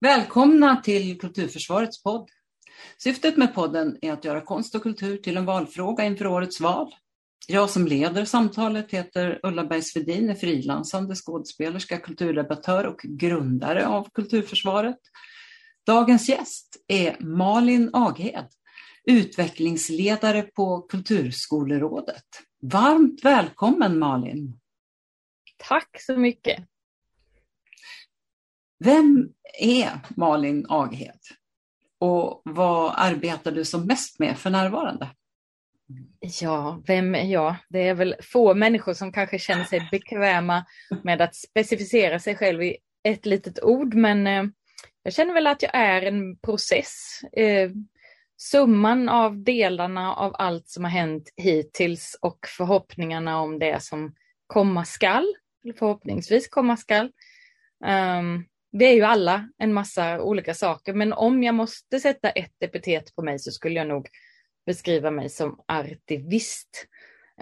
Välkomna till Kulturförsvarets podd. Syftet med podden är att göra konst och kultur till en valfråga inför årets val. Jag som leder samtalet heter Ulla Bergsvedin, är frilansande skådespelerska, kulturdebattör och grundare av Kulturförsvaret. Dagens gäst är Malin Aghed, utvecklingsledare på Kulturskolerådet. Varmt välkommen Malin! Tack så mycket! Vem är Malin Aghed? Och vad arbetar du som mest med för närvarande? Ja, vem är jag? Det är väl få människor som kanske känner sig bekväma med att specificera sig själv i ett litet ord, men eh, jag känner väl att jag är en process. Eh, summan av delarna av allt som har hänt hittills och förhoppningarna om det som komma skall, eller förhoppningsvis komma skall. Um, det är ju alla en massa olika saker, men om jag måste sätta ett epitet på mig så skulle jag nog beskriva mig som artivist.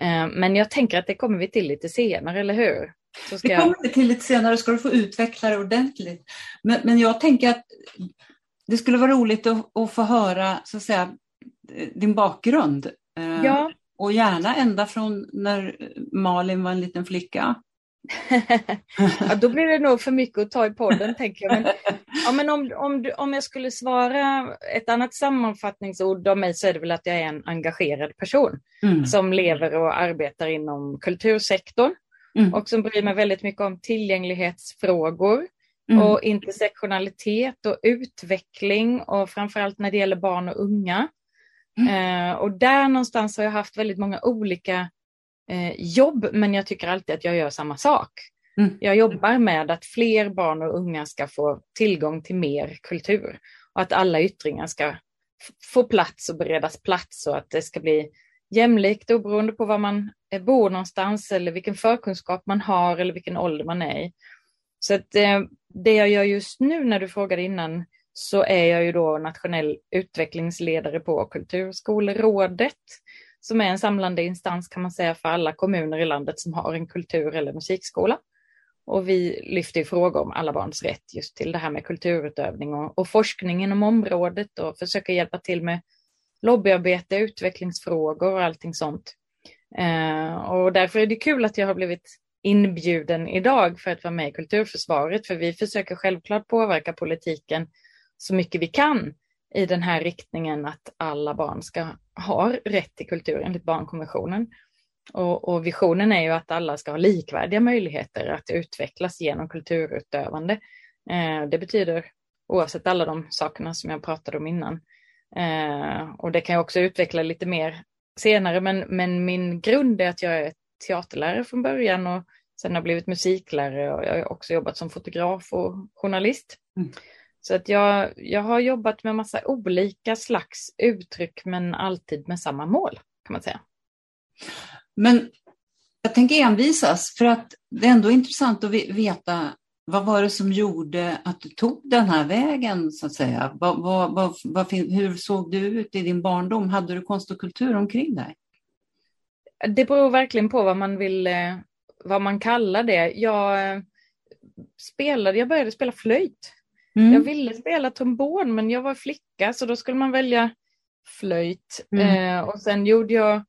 Uh, men jag tänker att det kommer vi till lite senare, eller hur? Så ska det kommer vi till lite senare, ska du få utveckla det ordentligt. Men, men jag tänker att det skulle vara roligt att, att få höra så att säga, din bakgrund. Eh, ja. Och gärna ända från när Malin var en liten flicka. ja, då blir det nog för mycket att ta i podden tänker jag. Men, ja, men om, om, du, om jag skulle svara ett annat sammanfattningsord av mig så är det väl att jag är en engagerad person mm. som lever och arbetar inom kultursektorn mm. och som bryr mig väldigt mycket om tillgänglighetsfrågor mm. och intersektionalitet och utveckling och framförallt när det gäller barn och unga. Mm. Eh, och där någonstans har jag haft väldigt många olika eh, jobb, men jag tycker alltid att jag gör samma sak. Mm. Jag jobbar med att fler barn och unga ska få tillgång till mer kultur och att alla yttringar ska få plats och beredas plats och att det ska bli jämlikt oberoende på var man bor någonstans eller vilken förkunskap man har eller vilken ålder man är i. Så att, eh, det jag gör just nu när du frågade innan så är jag ju då nationell utvecklingsledare på Kulturskolerådet som är en samlande instans kan man säga för alla kommuner i landet som har en kultur eller musikskola. Och vi lyfter frågor om alla barns rätt just till det här med kulturutövning och, och forskning inom området och försöker hjälpa till med lobbyarbete, utvecklingsfrågor och allting sånt. Eh, och därför är det kul att jag har blivit inbjuden idag för att vara med i Kulturförsvaret, för vi försöker självklart påverka politiken så mycket vi kan i den här riktningen att alla barn ska ha rätt till kultur enligt barnkonventionen. Och, och, visionen är ju att alla ska ha likvärdiga möjligheter att utvecklas genom kulturutövande. Eh, det betyder oavsett alla de sakerna som jag pratade om innan. Eh, och det kan jag också utveckla lite mer senare, men, men min grund är att jag är teaterlärare från början och sen har blivit musiklärare och jag har också jobbat som fotograf och journalist. Mm. Så att jag, jag har jobbat med massa olika slags uttryck men alltid med samma mål kan man säga. Men jag tänker envisas för att det är ändå intressant att veta vad var det som gjorde att du tog den här vägen så att säga? Vad, vad, vad, hur såg du ut i din barndom? Hade du konst och kultur omkring dig? Det beror verkligen på vad man vill, eh, vad man kallar det. Jag eh, spelade, jag började spela flöjt Mm. Jag ville spela trombon men jag var flicka så då skulle man välja flöjt. Mm. Eh, och sen gjorde jag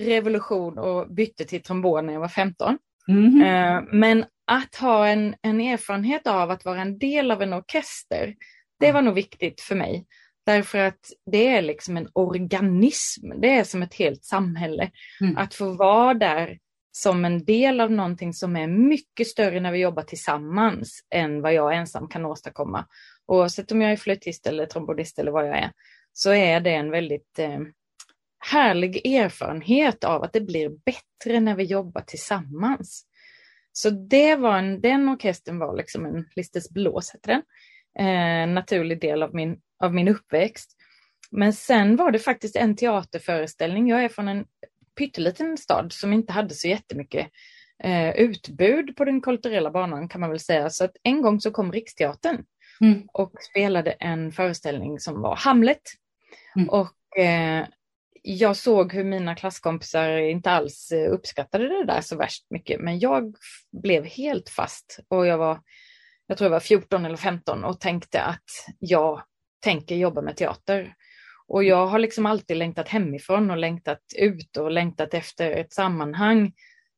revolution och bytte till trombon när jag var 15. Mm. Eh, men att ha en, en erfarenhet av att vara en del av en orkester, det var nog viktigt för mig. Därför att det är liksom en organism, det är som ett helt samhälle. Mm. Att få vara där som en del av någonting som är mycket större när vi jobbar tillsammans än vad jag ensam kan åstadkomma. Oavsett om jag är flöjtist eller trombonist eller vad jag är, så är det en väldigt eh, härlig erfarenhet av att det blir bättre när vi jobbar tillsammans. Så det var en, den orkestern var liksom en Listes blås, heter den, eh, naturlig del av min, av min uppväxt. Men sen var det faktiskt en teaterföreställning. Jag är från en pytteliten stad som inte hade så jättemycket eh, utbud på den kulturella banan kan man väl säga. Så att en gång så kom Riksteatern mm. och spelade en föreställning som var Hamlet. Mm. Och eh, jag såg hur mina klasskompisar inte alls uppskattade det där så värst mycket, men jag blev helt fast och jag var jag tror jag var 14 eller 15 och tänkte att jag tänker jobba med teater. Och jag har liksom alltid längtat hemifrån och längtat ut och längtat efter ett sammanhang.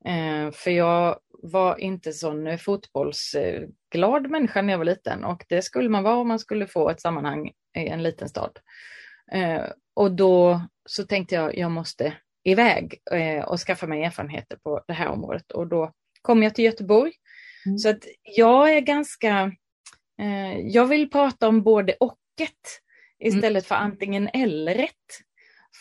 Eh, för jag var inte sån fotbollsglad människa när jag var liten och det skulle man vara om man skulle få ett sammanhang i en liten stad. Eh, och då så tänkte jag, jag måste iväg eh, och skaffa mig erfarenheter på det här området och då kom jag till Göteborg. Mm. Så att jag är ganska, jag vill prata om både och Mm. istället mm. för antingen eller.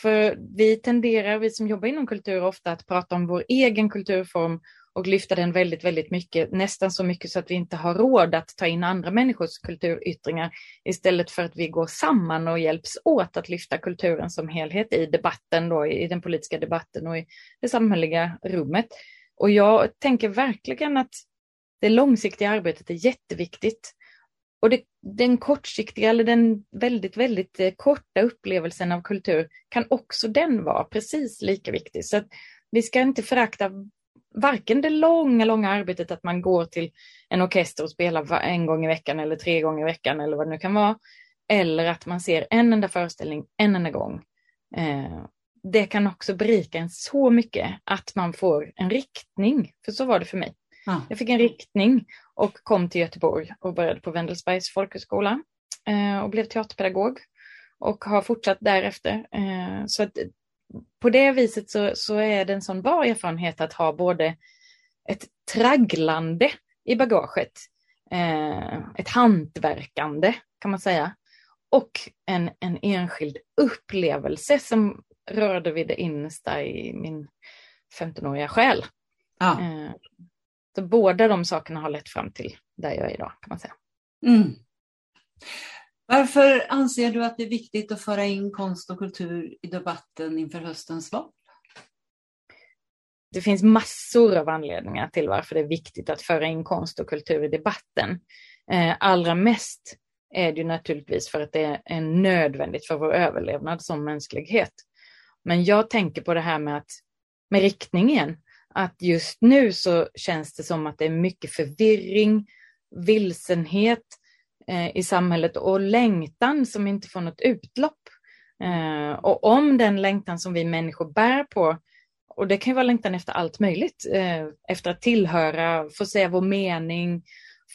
För vi tenderar, vi som jobbar inom kultur, ofta att prata om vår egen kulturform och lyfta den väldigt, väldigt mycket, nästan så mycket så att vi inte har råd att ta in andra människors kulturyttringar istället för att vi går samman och hjälps åt att lyfta kulturen som helhet i debatten, då, i den politiska debatten och i det samhälleliga rummet. Och jag tänker verkligen att det långsiktiga arbetet är jätteviktigt. Och det, den kortsiktiga eller den väldigt, väldigt eh, korta upplevelsen av kultur kan också den vara precis lika viktig. Så att vi ska inte förakta varken det långa, långa arbetet att man går till en orkester och spelar en gång i veckan eller tre gånger i veckan eller vad det nu kan vara. Eller att man ser en enda föreställning en enda gång. Eh, det kan också berika en så mycket att man får en riktning. För så var det för mig. Ja. Jag fick en riktning och kom till Göteborg och började på Wendelsbergs folkhögskola eh, och blev teaterpedagog och har fortsatt därefter. Eh, så att på det viset så, så är det en sån bra erfarenhet att ha både ett tragglande i bagaget, eh, ett hantverkande kan man säga, och en, en enskild upplevelse som rörde vid det innersta i min 15-åriga själ. Ja. Så båda de sakerna har lett fram till där jag är idag kan man säga. Mm. Varför anser du att det är viktigt att föra in konst och kultur i debatten inför höstens val? Det finns massor av anledningar till varför det är viktigt att föra in konst och kultur i debatten. Eh, allra mest är det naturligtvis för att det är nödvändigt för vår överlevnad som mänsklighet. Men jag tänker på det här med att med riktning igen, att just nu så känns det som att det är mycket förvirring, vilsenhet eh, i samhället och längtan som inte får något utlopp. Eh, och om den längtan som vi människor bär på, och det kan ju vara längtan efter allt möjligt, eh, efter att tillhöra, få säga vår mening,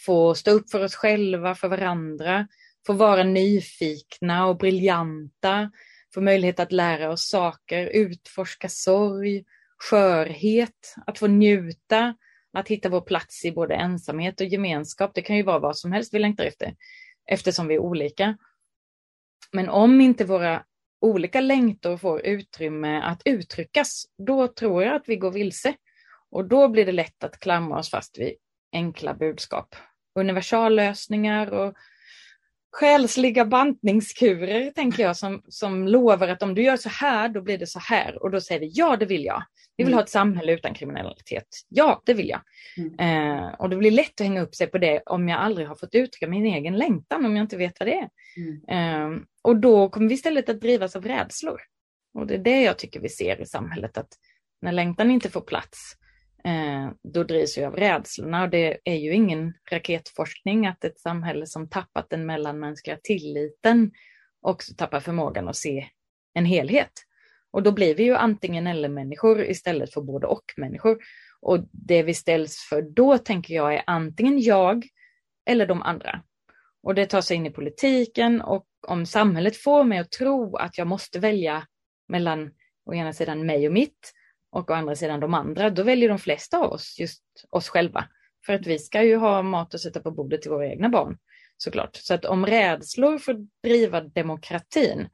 få stå upp för oss själva, för varandra, få vara nyfikna och briljanta, få möjlighet att lära oss saker, utforska sorg, skörhet, att få njuta, att hitta vår plats i både ensamhet och gemenskap. Det kan ju vara vad som helst vi längtar efter, eftersom vi är olika. Men om inte våra olika längtor får utrymme att uttryckas, då tror jag att vi går vilse. Och då blir det lätt att klamra oss fast vid enkla budskap. Universallösningar och själsliga bantningskurer, tänker jag, som, som lovar att om du gör så här, då blir det så här. Och då säger vi ja, det vill jag. Vi vill mm. ha ett samhälle utan kriminalitet. Ja, det vill jag. Mm. Eh, och det blir lätt att hänga upp sig på det om jag aldrig har fått uttrycka min egen längtan, om jag inte vet vad det är. Mm. Eh, och då kommer vi istället att drivas av rädslor. Och det är det jag tycker vi ser i samhället, att när längtan inte får plats, Eh, då drivs vi av rädslorna. Och det är ju ingen raketforskning att ett samhälle som tappat den mellanmänskliga tilliten också tappar förmågan att se en helhet. Och då blir vi ju antingen eller-människor istället för både och-människor. Och det vi ställs för då tänker jag är antingen jag eller de andra. Och det tar sig in i politiken och om samhället får mig att tro att jag måste välja mellan å ena sidan mig och mitt och å andra sidan de andra, då väljer de flesta av oss just oss själva. För att vi ska ju ha mat att sätta på bordet till våra egna barn såklart. Så att om rädslor får driva demokratin,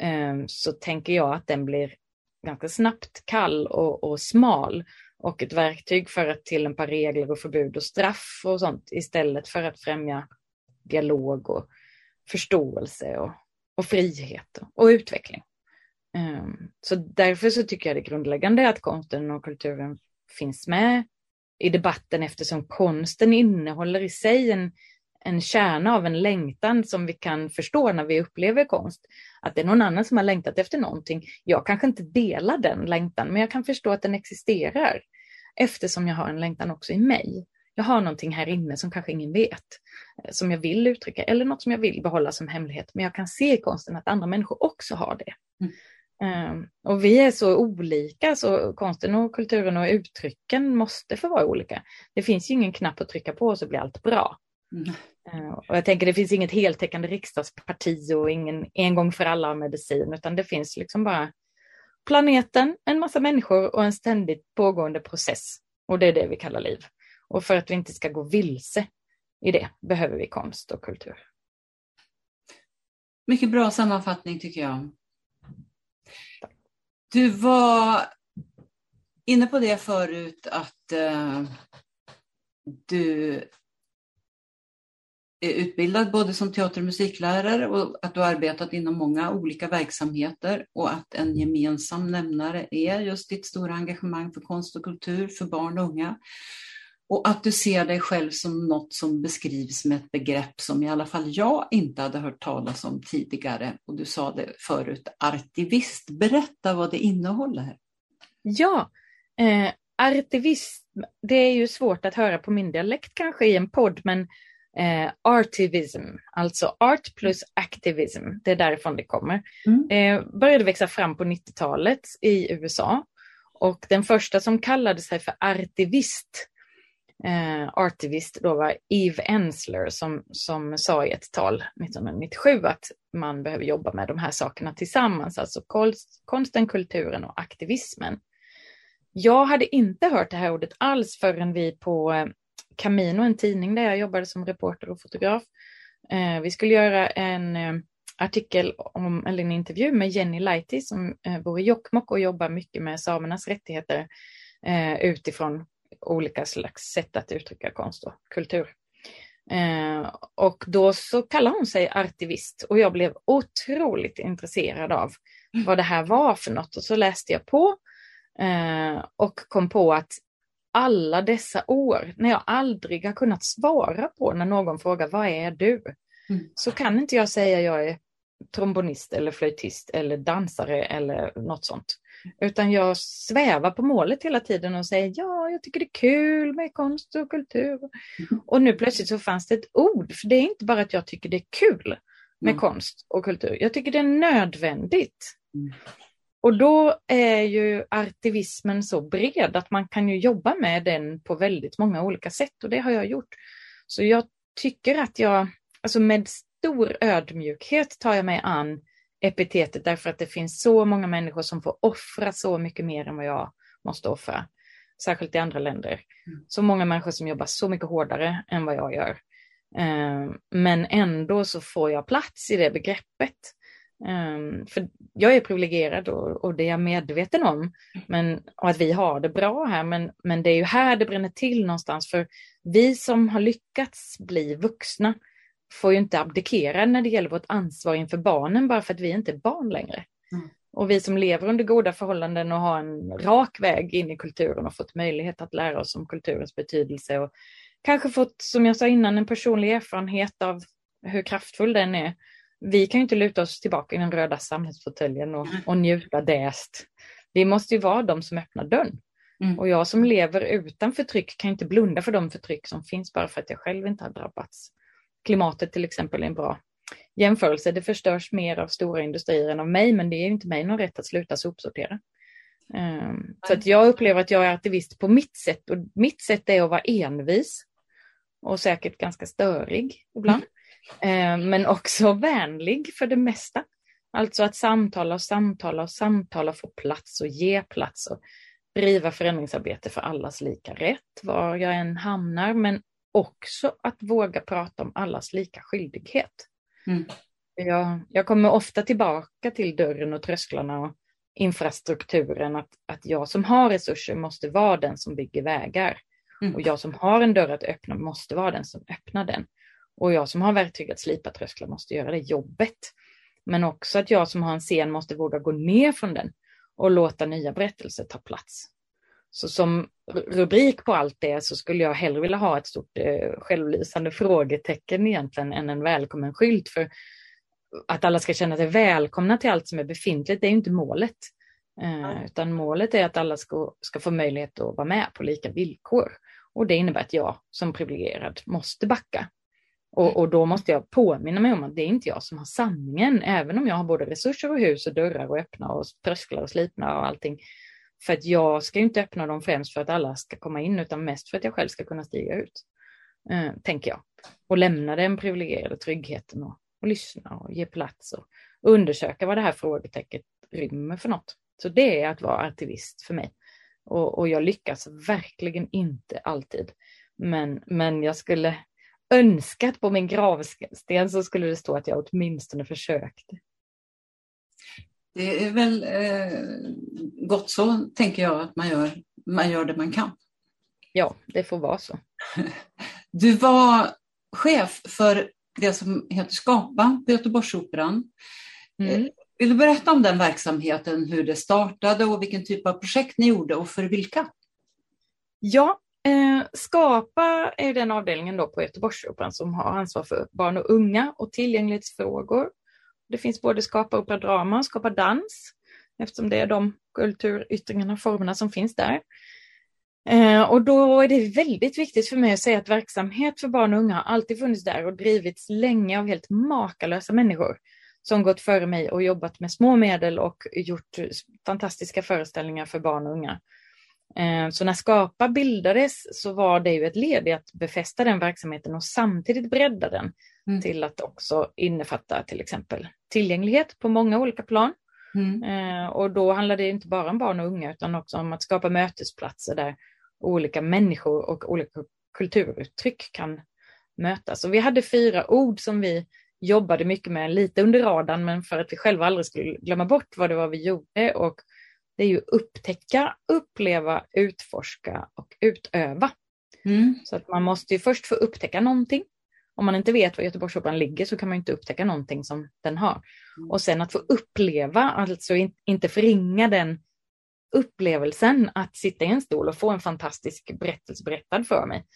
eh, så tänker jag att den blir ganska snabbt kall och, och smal och ett verktyg för att tillämpa regler och förbud och straff och sånt istället för att främja dialog och förståelse och, och frihet och, och utveckling. Ehm, så därför så tycker jag det är grundläggande att konsten och kulturen finns med i debatten eftersom konsten innehåller i sig en, en kärna av en längtan som vi kan förstå när vi upplever konst. Att det är någon annan som har längtat efter någonting. Jag kanske inte delar den längtan, men jag kan förstå att den existerar eftersom jag har en längtan också i mig. jag har någonting här inne som kanske ingen vet, eh, som jag vill uttrycka, eller något som jag vill behålla som hemlighet, men jag kan se i konsten att andra människor också har det. Mm. Um, och vi är så olika, så konsten och kulturen och uttrycken måste få vara olika. Det finns ju ingen knapp att trycka på så blir allt bra. Mm. Uh, och jag tänker det finns inget heltäckande riksdagsparti och ingen en gång för alla medicin, utan det finns liksom bara planeten, en massa människor och en ständigt pågående process. Och det är det vi kallar liv. Och för att vi inte ska gå vilse i det behöver vi konst och kultur. Mycket bra sammanfattning tycker jag. Du var inne på det förut att eh, du är utbildad både som teater och musiklärare och att du har arbetat inom många olika verksamheter och att en gemensam nämnare är just ditt stora engagemang för konst och kultur för barn och unga. Och att du ser dig själv som något som beskrivs med ett begrepp som i alla fall jag inte hade hört talas om tidigare. Och du sa det förut, artivist. Berätta vad det innehåller. Ja, eh, artivist, det är ju svårt att höra på min dialekt kanske i en podd, men eh, artivism, alltså art plus activism, det är därifrån det kommer. Mm. Eh, började växa fram på 90-talet i USA och den första som kallade sig för artivist eh, artivist då var Eve Ensler som, som sa i ett tal 1997 att man behöver jobba med de här sakerna tillsammans, alltså konst, konsten, kulturen och aktivismen. Jag hade inte hört det här ordet alls förrän vi på eh, Camino, en tidning där jag jobbade som reporter och fotograf. Eh, vi skulle göra en eh, artikel om, eller en intervju med Jenny Laiti som eh, bor i Jokkmokk och jobbar mycket med samernas rättigheter eh, utifrån olika slags sätt att uttrycka konst och kultur. Eh, och då så kallar hon sig artivist och jag blev otroligt intresserad av vad det här var för något och så läste jag på eh, och kom på att alla dessa år, när jag aldrig har kunnat svara på när någon frågar vad är du? Mm. Så kan inte jag säga jag är trombonist eller flöjtist eller dansare eller något sånt. Utan jag svävar på målet hela tiden och säger ja, jag tycker det är kul med konst och kultur. Mm. Och nu plötsligt så fanns det ett ord, för det är inte bara att jag tycker det är kul med mm. konst och kultur. Jag tycker det är nödvändigt. Mm. Och då är ju artivismen så bred att man kan ju jobba med den på väldigt många olika sätt och det har jag gjort. Så jag tycker att jag, alltså med stor ödmjukhet tar jag mig an epitetet därför att det finns så många människor som får offra så mycket mer än vad jag måste offra. Särskilt i andra länder. Mm. Så många människor som jobbar så mycket hårdare än vad jag gör. Eh, men ändå så får jag plats i det begreppet. Um, för jag är privilegierad och, och, det är jag medveten om. Men, och att vi har det bra här, men, men det är ju här det bränner till någonstans. För vi som har lyckats bli vuxna får ju inte abdikera när det gäller vårt ansvar inför barnen bara för att vi inte är barn längre. Mm. Och vi som lever under goda förhållanden och har en rak väg in i kulturen och fått möjlighet att lära oss om kulturens betydelse och kanske fått, som jag sa innan, en personlig erfarenhet av hur kraftfull den är vi kan ju inte luta oss tillbaka i den röda samhällsfåtöljen och, och njuta däst. Vi måste ju vara de som öppnar dörren. Mm. Och jag som lever utan förtryck kan inte blunda för de förtryck som finns bara för att jag själv inte har drabbats. Klimatet till exempel är en bra jämförelse. Det förstörs mer av stora industrier än av mig, men det är inte mig någon rätt att sluta sopsortera. Um, så att jag upplever att jag är aktivist på mitt sätt och mitt sätt är att vara envis och säkert ganska störig ibland. Mm. Eh, men också vänlig för det mesta. Alltså att samtala och samtala och samtala, få plats och ge plats och driva förändringsarbete för allas lika rätt, var jag än hamnar, men också att våga prata om allas lika skyldighet. Mm. Jag, jag kommer ofta tillbaka till dörren och trösklarna och infrastrukturen, att, att jag som har resurser måste vara den som bygger vägar. Mm. Och jag som har en dörr att öppna måste vara den som öppnar den. Och jag som har verktyg att slipa trösklar måste göra det jobbet. Men också att jag som har en scen måste våga gå ner från den och låta nya berättelser ta plats. Så som rubrik på allt det så skulle jag hellre vilja ha ett stort eh, självlysande frågetecken egentligen än en välkommen skylt. För att alla ska känna sig välkomna till allt som är befintligt, det är inte målet. Eh, utan målet är att alla ska, ska få möjlighet att vara med på lika villkor. Och det innebär att jag som privilegierad måste backa. Och, och, då måste jag påminna mig om att det är inte jag som har sanningen, även om jag har både resurser och hus och dörrar och öppna och trösklar och slipna och allting. För att jag ska inte öppna dem främst för att alla ska komma in, utan mest för att jag själv ska kunna stiga ut. Eh, tänker jag. Och lämna den privilegierade tryggheten och, och lyssna och ge plats och undersöka vad det här frågetecknet rymmer för något. Så det är att vara aktivist för mig. Och, och jag lyckas verkligen inte alltid. Men, men jag skulle önskat på min gravsten så skulle det stå att jag åtminstone försökte. Det är väl eh, gott så, tänker jag, att man gör, man gör det man kan. Ja, det får vara så. Du var chef för det som heter Skapa på Göteborgsoperan. Mm. Eh, vill du berätta om den verksamheten, hur det startade och vilken typ av projekt ni gjorde och för vilka? Ja, eh, Skapa är den avdelningen då på Göteborgsoperan som har ansvar för barn och unga och tillgänglighetsfrågor. Det finns både Skapa opera drama och Skapa dans eftersom det är de kulturyttringarna och formerna som finns där. Eh, och då är det väldigt viktigt för mig att säga att verksamhet för barn och unga har alltid funnits där och drivits länge av helt makalösa människor som gått före mig och jobbat med små medel och gjort fantastiska föreställningar för barn och unga. Eh, så när Skapa bildades så var det ju ett led i att befästa den verksamheten och samtidigt bredda den mm. till att också innefatta till exempel tillgänglighet på många olika plan. Mm. Eh, och då handlar det inte bara om barn och unga utan också om att skapa mötesplatser där olika människor och olika kulturuttryck kan mötas. Och vi hade fyra ord som vi jobbade mycket med, lite under radarn, men för att vi själva aldrig skulle glömma bort vad det var vi gjorde. Och det är ju upptäcka, uppleva, utforska och utöva. Mm. Så att man måste ju först få upptäcka någonting. Om man inte vet var Göteborgsoperan ligger så kan man inte upptäcka någonting som den har. Mm. Och sen att få uppleva, alltså inte förringa den upplevelsen att sitta i en stol och få en fantastisk berättelse berättad för mig.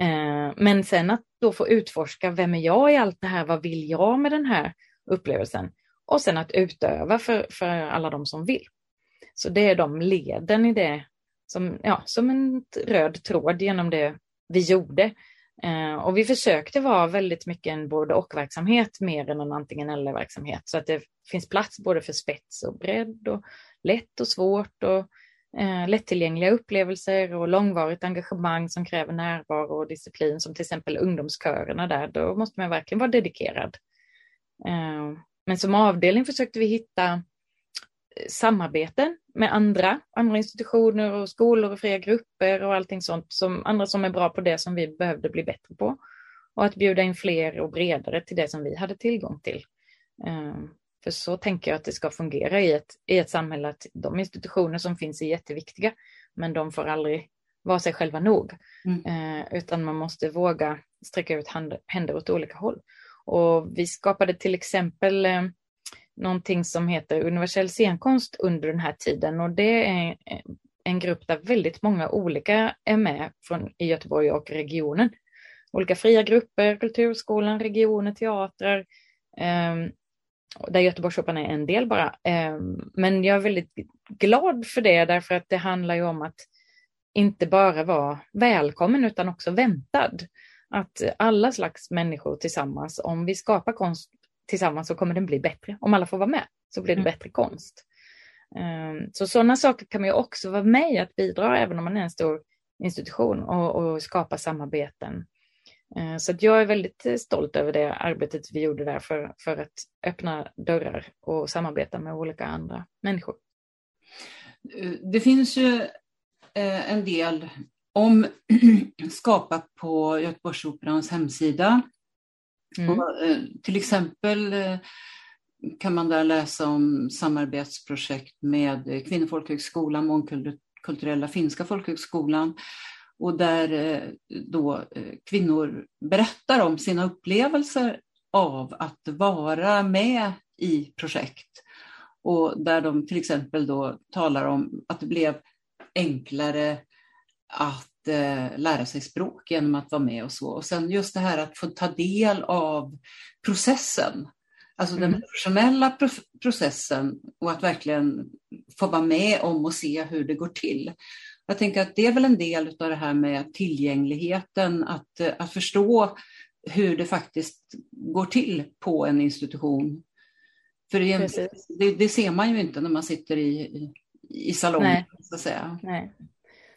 Eh, men sen att då få utforska, vem är jag i allt det här? Vad vill jag med den här upplevelsen? Och sen att utöva för, för alla de som vill. Så det är de leden i det, som, ja, som en röd tråd genom det vi gjorde. Eh, och vi försökte vara väldigt mycket en både och-verksamhet mer än en antingen eller-verksamhet. Så att det finns plats både för spets och bredd och lätt och svårt och eh, lättillgängliga upplevelser och långvarigt engagemang som kräver närvaro och disciplin som till exempel ungdomskörerna där, då måste man verkligen vara dedikerad. Eh, men som avdelning försökte vi hitta samarbeten med andra, andra institutioner och skolor och fria grupper och allting sånt, som andra som är bra på det som vi behövde bli bättre på. Och att bjuda in fler och bredare till det som vi hade tillgång till. Eh, för så tänker jag att det ska fungera i ett, i ett samhälle, att de institutioner som finns är jätteviktiga, men de får aldrig vara sig själva nog. Mm. Eh, utan man måste våga sträcka ut hand, händer åt olika håll. Och vi skapade till exempel eh, någonting som heter universell scenkonst under den här tiden och det är en grupp där väldigt många olika är med från i Göteborg och regionen. Olika fria grupper, Kulturskolan, regioner, teatrar, eh, där Göteborgsoperan är en del bara. Eh, men jag är väldigt glad för det därför att det handlar ju om att inte bara vara välkommen utan också väntad. Att alla slags människor tillsammans, om vi skapar konst tillsammans så kommer den bli bättre. Om alla får vara med så blir det mm. bättre konst. Ehm, så sådana saker kan man ju också vara med i att bidra även om man är en stor institution och, och skapa samarbeten Eh, så jag är väldigt eh, stolt över det arbetet vi gjorde där för, för att öppna dörrar och samarbeta med olika andra människor. Eh, det finns ju en del om Skapa på Göteborgsoperans hemsida. Mm. Och, eh, till exempel eh, kan man där läsa om samarbetsprojekt med eh, Kvinnofolkhögskolan, Mångkulturella finska folkhögskolan och där eh, då eh, kvinnor berättar om sina upplevelser av att vara med i projekt. Och där de till exempel då talar om att det blev enklare att eh, lära sig språk genom att vara med och så. Och sen just det här att få ta del av processen, alltså mm. den professionella processen och att verkligen få vara med om och se hur det går till. Jag tänker att det är väl en del av det här med tillgängligheten, att, att förstå hur det faktiskt går till på en institution. För det, det, det ser man ju inte när man sitter i, i salongen. Nej. Så att säga. Nej.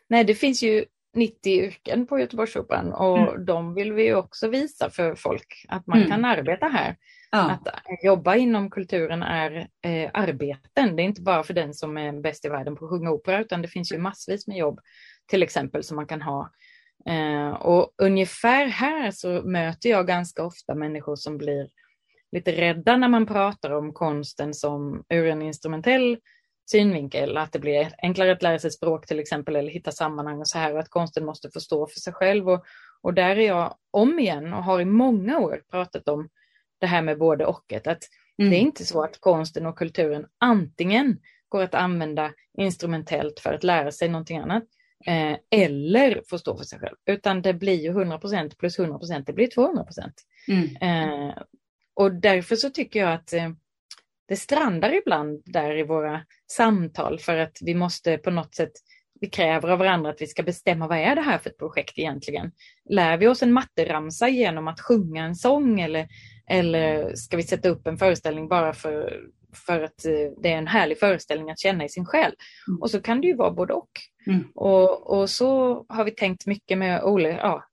Nej, det finns ju 90 yrken på Göteborgsoperan och mm. de vill vi också visa för folk att man mm. kan arbeta här. Ja. Att jobba inom kulturen är eh, arbeten. Det är inte bara för den som är bäst i världen på att sjunga opera utan det finns ju massvis med jobb till exempel som man kan ha. Eh, och ungefär här så möter jag ganska ofta människor som blir lite rädda när man pratar om konsten som ur en instrumentell synvinkel, att det blir enklare att lära sig språk till exempel eller hitta sammanhang och så här och att konsten måste få stå för sig själv. Och, och där är jag om igen och har i många år pratat om det här med både och. Att mm. Det är inte så att konsten och kulturen antingen går att använda instrumentellt för att lära sig någonting annat eh, eller få stå för sig själv, utan det blir ju 100 plus 100% det blir 200 mm. eh, och därför så tycker jag att eh, det strandar ibland där i våra samtal för att vi måste på något sätt, vi kräver av varandra att vi ska bestämma vad är det här för ett projekt egentligen. Lär vi oss en matteramsa genom att sjunga en sång eller, eller ska vi sätta upp en föreställning bara för, för att eh, det är en härlig föreställning att känna i sin själ. Mm. Och så kan det ju vara både och. Mm. och. Och så har vi tänkt mycket med Ole, ja,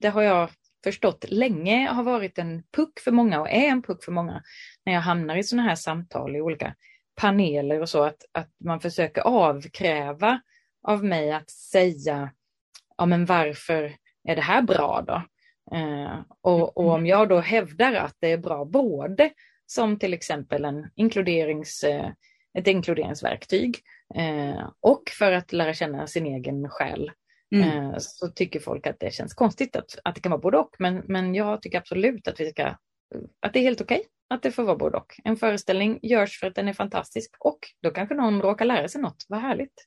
det har jag förstått länge har varit en puck för många och är en puck för många när jag hamnar i sådana här samtal i olika paneler och så, att, att man försöker avkräva av mig att säga, ja men varför är det här bra då? Eh, och, och, om jag då hävdar att det är bra både som till exempel en inkluderings, eh, ett inkluderingsverktyg eh, och för att lära känna sin egen själ Mm. Eh, så tycker folk att det känns konstigt att, att det kan vara både och. Men, men jag tycker absolut att, vi ska, att det är helt okej okay, att det får vara både och. En föreställning görs för att den är fantastisk och då kanske någon råkar lära sig något. Vad härligt.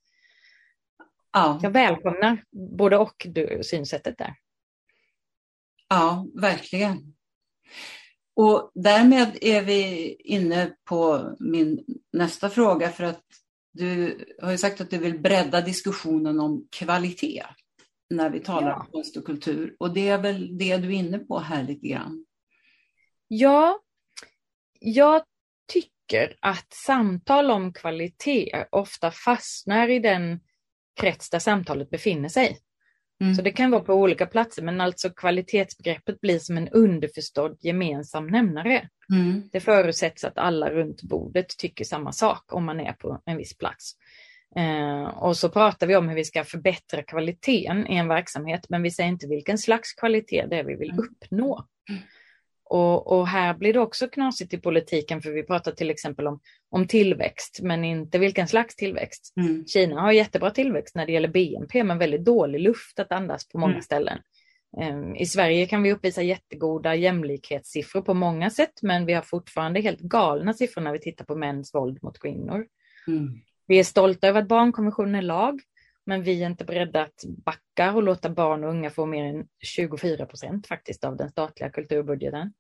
Ja. Jag välkomnar både och synsättet där. Ja, verkligen. Och därmed är vi inne på min nästa fråga för att du har ju sagt att du vill bredda diskussionen om kvalitet när vi talar ja. om konst och kultur. Och det är väl det du är inne på här lite grann? Ja, jag tycker att samtal om kvalitet ofta fastnar i den krets där samtalet befinner sig. Mm. Så det kan vara på olika platser, men alltså kvalitetsbegreppet blir som en underförstådd gemensam nämnare. Mm. Det förutsätts att alla runt bordet tycker samma sak om man är på en viss plats. Eh, och så pratar vi om hur vi ska förbättra kvaliteten i en verksamhet, men vi säger inte vilken slags kvalitet det är vi vill mm. uppnå. Mm. Och, och, här blir det också knasigt i politiken, för vi pratar till exempel om, om tillväxt, men inte vilken slags tillväxt. Mm. Kina har jättebra tillväxt när det gäller BNP, men väldigt dålig luft att andas på många mm. ställen. Um, I Sverige kan vi uppvisa jättegoda jämlikhetssiffror på många sätt, men vi har fortfarande helt galna siffror när vi tittar på mäns våld mot kvinnor. Mm. Vi är stolta över att barnkonventionen är lag, men vi är inte beredda att backa och låta barn och unga få mer än 24 procent faktiskt av den statliga kulturbudgeten.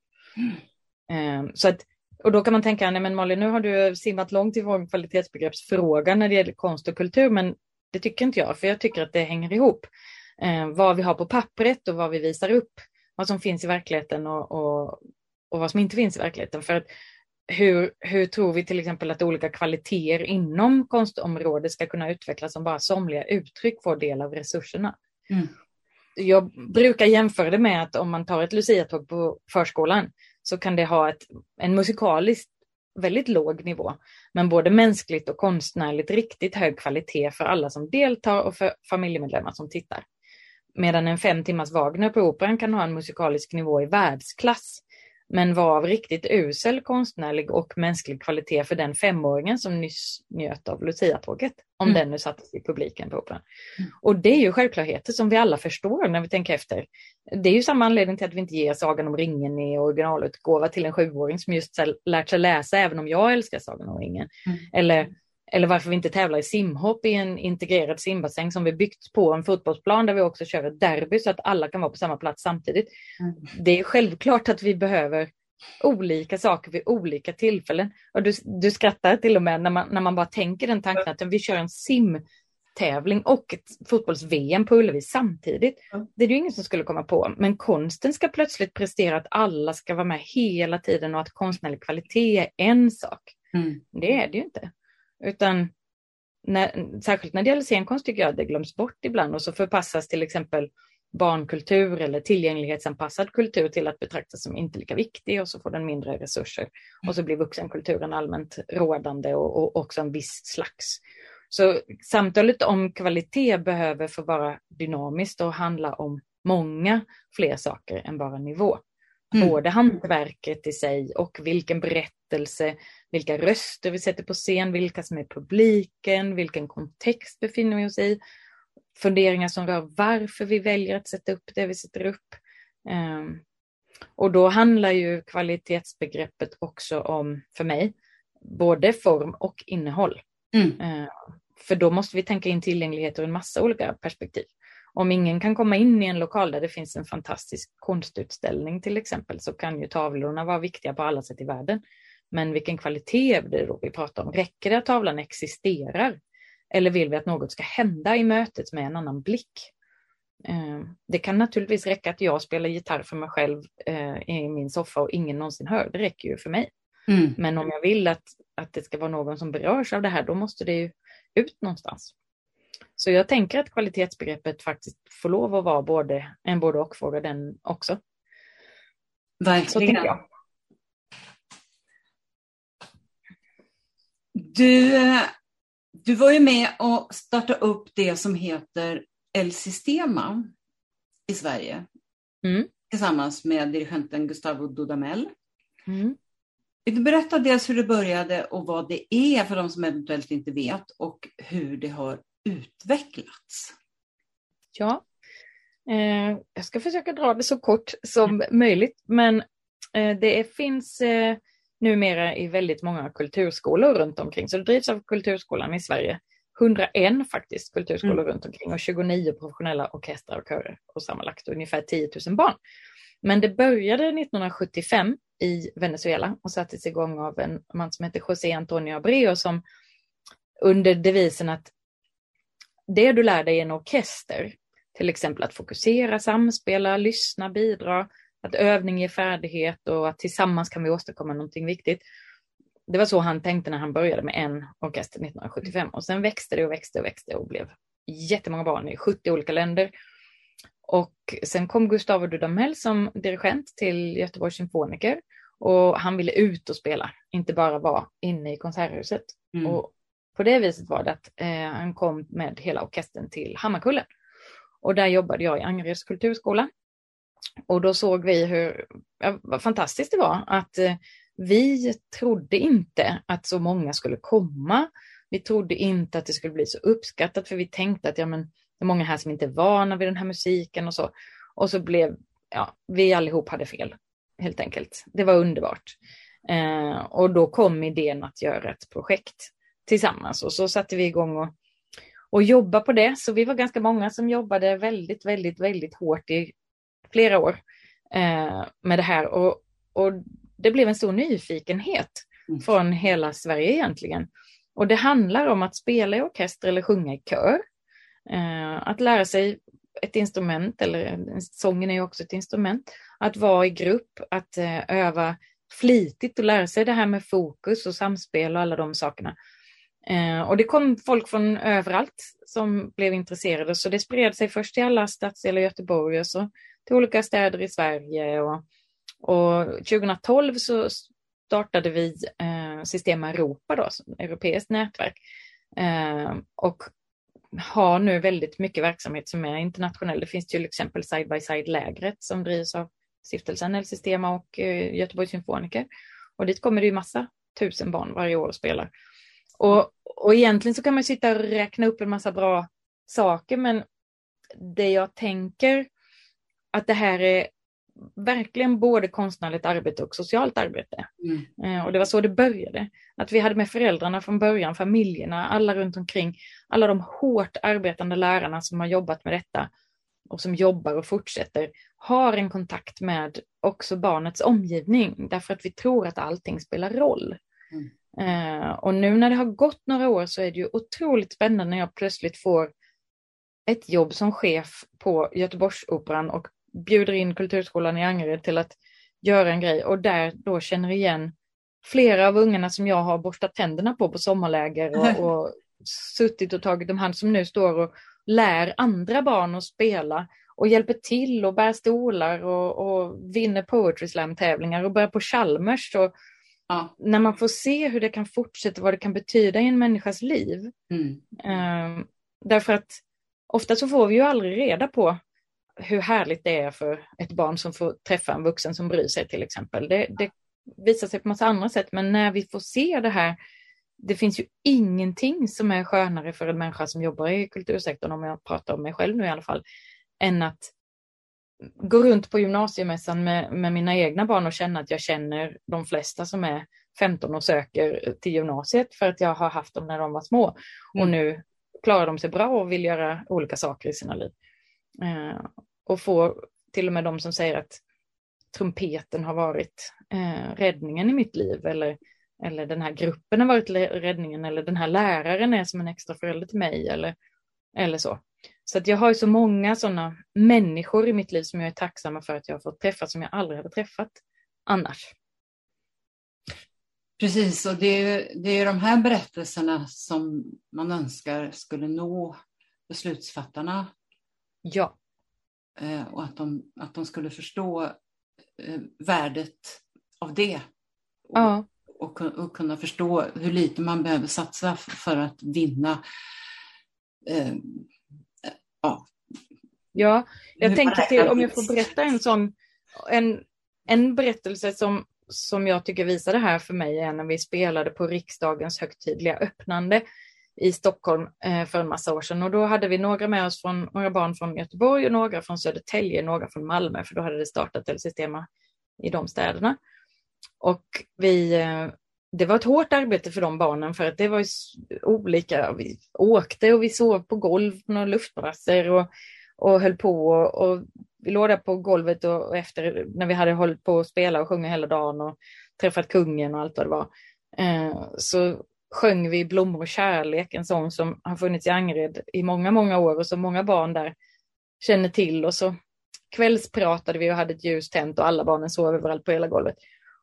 Mm. Så att, och då kan man tänka, nej men Malin, nu har du simmat långt ifrån kvalitetsbegreppsfrågan när det gäller konst och kultur, men det tycker inte jag, för jag tycker att det hänger ihop. Eh, vad vi har på pappret och vad vi visar upp, vad som finns i verkligheten och, och, och vad som inte finns i verkligheten. För att hur, hur tror vi till exempel att olika kvaliteter inom konstområdet ska kunna utvecklas om bara somliga uttryck får del av resurserna? Mm. Jag brukar jämföra det med att om man tar ett luciatåg på förskolan så kan det ha ett, en musikaliskt väldigt låg nivå, men både mänskligt och konstnärligt riktigt hög kvalitet för alla som deltar och för familjemedlemmar som tittar. Medan en fem timmars Wagner på Operan kan ha en musikalisk nivå i världsklass men var av riktigt usel konstnärlig och mänsklig kvalitet för den femåringen som nyss njöt av Lucia-tåget, om mm. den nu sattes i publiken på Operan. Mm. Och det är ju självklarheter som vi alla förstår när vi tänker efter. Det är ju samma anledning till att vi inte ger Sagan om ringen i originalutgåva till en sjuåring som just lärt sig läsa, även om jag älskar Sagan om ringen. Mm. Eller eller varför vi inte tävlar i simhopp i en integrerad simbassäng som vi byggt på en fotbollsplan där vi också kör ett derby så att alla kan vara på samma plats samtidigt. Mm. Det är självklart att vi behöver olika saker vid olika tillfällen. Och du, du skrattar till och med när man, när man bara tänker den tanken att vi kör en sim fotbollstävling och ett fotbolls-VM på Ullevi samtidigt. Mm. Det är det ju ingen som skulle komma på. Men konsten ska plötsligt prestera att alla ska vara med hela tiden och att konstnärlig kvalitet är en sak. Mm. Det är det ju inte. Utan när, särskilt när det gäller scenkonst tycker jag att det glöms bort ibland och så förpassas till exempel barnkultur eller tillgänglighetsanpassad kultur till att betraktas som inte lika viktig och så får den mindre resurser. Och så blir vuxenkulturen allmänt rådande och, och också en viss slags. Så samtalet om kvalitet behöver få vara dynamiskt och handla om många fler saker än bara nivå. Mm. Både hantverket i sig och vilken berättelse, vilka röster vi sätter på scen, vilka som är publiken, vilken kontext befinner vi oss i funderingar som rör varför vi väljer att sätta upp det vi sätter upp. Um, och då handlar ju kvalitetsbegreppet också om, för mig, både form och innehåll. Mm. Uh, för då måste vi tänka in tillgänglighet ur en massa olika perspektiv. Om ingen kan komma in i en lokal där det finns en fantastisk konstutställning till exempel så kan ju tavlorna vara viktiga på alla sätt i världen. Men vilken kvalitet är det då vi pratar om? Räcker det att tavlan existerar? Eller vill vi att något ska hända i mötet med en annan blick? Eh, det kan naturligtvis räcka att jag spelar gitarr för mig själv eh, i min soffa och ingen någonsin hör. Det räcker ju för mig. Mm. Men om jag vill att, att det ska vara någon som berörs av det här, då måste det ju ut någonstans. Så jag tänker att kvalitetsbegreppet faktiskt får lov att vara både en både och-fråga den också. Verkligen. Du eh, du var ju med och startade upp det som heter El Sistema i Sverige. Mm. Tillsammans med dirigenten Gustavo Dudamel. Mm. Vill du berätta dels hur det började och vad det är för de som eventuellt inte vet och hur det har utvecklats? Ja, eh, jag ska försöka dra det så kort som mm. möjligt, men eh, det finns eh, numera i väldigt många kulturskolor runt omkring. Så det drivs av Kulturskolan i Sverige. 101 faktiskt kulturskolor mm. runt omkring och 29 professionella orkestrar och körer och sammanlagt ungefär 10 000 barn. Men det började 1975 i Venezuela och sattes igång av en man som heter José Antonio Abreu som under devisen att det du lär dig i en orkester, till exempel att fokusera, samspela, lyssna, bidra, att övning ger färdighet och att tillsammans kan vi åstadkomma någonting viktigt. Det var så han tänkte när han började med en orkester 1975 och sen växte det och växte och växte och blev jättemånga barn i 70 olika länder. Och sen kom Gustavo Dudamel som dirigent till Göteborgs symfoniker och han ville ut och spela, inte bara vara inne i konserthuset. Mm. Och på det viset var det att eh, han kom med hela orkestern till Hammarkullen. Och där jobbade jag i Angereds kulturskola och då såg vi hur ja, vad fantastiskt det var att eh, vi trodde inte att så många skulle komma. Vi trodde inte att det skulle bli så uppskattat för vi tänkte att ja, men, det är många här som inte är vana vid den här musiken och så. Och så blev, ja, vi allihop hade fel helt enkelt. Det var underbart. Eh, och då kom idén att göra ett projekt tillsammans och så satte vi igång och, och jobba på det. Så vi var ganska många som jobbade väldigt, väldigt, väldigt hårt i flera år eh, med det här och, och det blev en stor nyfikenhet mm. från hela Sverige egentligen. Och det handlar om att spela i orkester eller sjunga i kör. Eh, att lära sig ett instrument, eller sången är ju också ett instrument. Att vara i grupp, att eh, öva flitigt och lära sig det här med fokus och samspel och alla de sakerna. Eh, och det kom folk från överallt som blev intresserade, så det spred sig först till alla stadsdelar i Göteborg och så till olika städer i Sverige. Och, och 2012 så startade vi eh, Systema Europa, då, europeiskt nätverk. Eh, och har nu väldigt mycket verksamhet som är internationell. Det finns till exempel Side by Side-lägret som drivs av stiftelsen El Sistema och eh, Göteborgs symfoniker. Och dit kommer det ju massa tusen barn varje år och spelar. Och, och egentligen så kan man sitta och räkna upp en massa bra saker, men det jag tänker att det här är verkligen både konstnärligt arbete och socialt arbete. Mm. Eh, och det var så det började. Att vi hade med föräldrarna från början, familjerna, alla runt omkring, alla de hårt arbetande lärarna som har jobbat med detta och som jobbar och fortsätter, har en kontakt med också barnets omgivning, därför att vi tror att allting spelar roll. Mm. Eh, och nu när det har gått några år så är det ju otroligt spännande när jag plötsligt får ett jobb som chef på Göteborgsoperan och bjuder in Kulturskolan i Angered till att göra en grej och där då känner igen flera av ungarna som jag har borstat tänderna på på sommarläger och, och suttit och tagit om hand som nu står och lär andra barn att spela och hjälper till och bär stolar och, och vinner poetry slam-tävlingar och börjar på Chalmers. Och ja. När man får se hur det kan fortsätta, vad det kan betyda i en människas liv. Mm. Um, därför att ofta så får vi ju aldrig reda på hur härligt det är för ett barn som får träffa en vuxen som bryr sig till exempel. Det, det visar sig på massa andra sätt, men när vi får se det här, det finns ju ingenting som är skönare för en människa som jobbar i kultursektorn, om jag pratar om mig själv nu i alla fall, än att gå runt på gymnasiemässan med, med mina egna barn och känna att jag känner de flesta som är 15 och söker till gymnasiet för att jag har haft dem när de var små. Mm. Och nu klarar de sig bra och vill göra olika saker i sina liv. Eh, och få till och med de som säger att trumpeten har varit eh, räddningen i mitt liv eller, eller den här gruppen har varit räddningen eller den här läraren är som en extra förälder till mig eller, eller så. Så att jag har ju så många sådana människor i mitt liv som jag är tacksamma för att jag har fått träffa som jag aldrig hade träffat annars. Precis, och det är, det är de här berättelserna som man önskar skulle nå beslutsfattarna. Ja. Eh, och att de, att de skulle förstå eh, värdet av det. Och, ja. och, och, kunna förstå hur lite man behöver satsa för att vinna eh, ja. Ja, jag tänkte till, om jag får berätta en sån, en, en berättelse som, som jag tycker visar det här för mig är när vi spelade på riksdagens högtidliga öppnande i Stockholm eh, för en massa år sedan och då hade vi några med oss från, några barn från Göteborg och några från Södertälje, några från Malmö, för då hade det startat El Sistema i de städerna. Och vi, eh, det var ett hårt arbete för de barnen för att det var olika, vi åkte och vi sov på golv på några luftbrasser och, och höll på och, och vi låg där på golvet och, och, efter när vi hade hållit på att spela och sjunga hela dagen och träffat kungen och allt vad det var. Eh, så sjöng vi Blommor och kärlek, en sång som har funnits i Angered i många, många år och som många barn där känner till. Och så kvällspratade vi och hade ett ljus tänt och alla barnen sov överallt på hela golvet.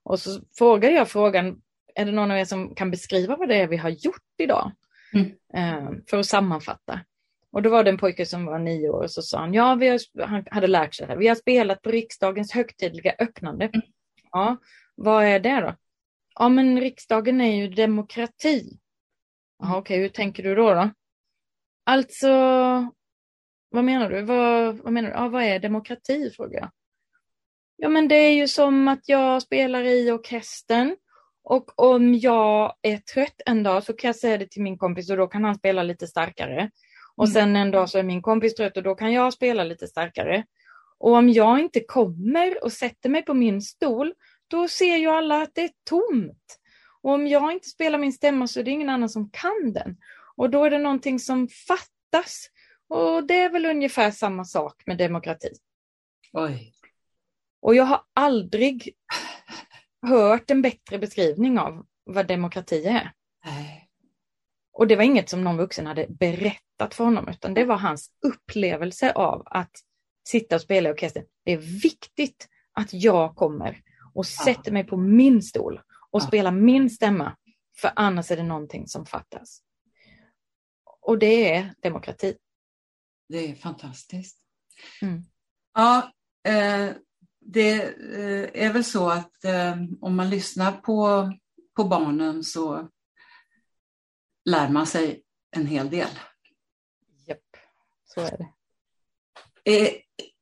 Och så frågade jag frågan, är det någon av er som kan beskriva vad det är vi har gjort idag? Mm. Eh, för att sammanfatta. Och då var det en pojke som var nio år och så sa han, ja, vi har, han hade lärt sig det vi har spelat på riksdagens högtidliga öppnande. Mm. Ja, vad är det då? Ja, men riksdagen är ju demokrati. Jaha, mm. okej, hur tänker du då? då? Alltså, vad menar du? Vad, vad menar du? Ja, vad är demokrati? frågar jag. Ja, men det är ju som att jag spelar i orkestern och om jag är trött en dag så kan jag säga det till min kompis och då kan han spela lite starkare. Och mm. sen en dag så är min kompis trött och då kan jag spela lite starkare. Och om jag inte kommer och sätter mig på min stol, då ser ju alla att det är tomt. Och om jag inte spelar min stämma så är det ingen annan som kan den. Och då är det någonting som fattas. Och det är väl ungefär samma sak med demokrati. Oj. Och jag har aldrig hört en bättre beskrivning av vad demokrati är. Nej. Och det var inget som någon vuxen hade berättat för honom, utan det var hans upplevelse av att sitta och spela i orkestern. Det är viktigt att jag kommer och sätter mig på min stol och spelar min stämma, för annars är det någonting som fattas. Och det är demokrati. Det är fantastiskt. Mm. Ja, eh, det eh, är väl så att eh, om man lyssnar på, på barnen så lär man sig en hel del. Japp, så är det. Är,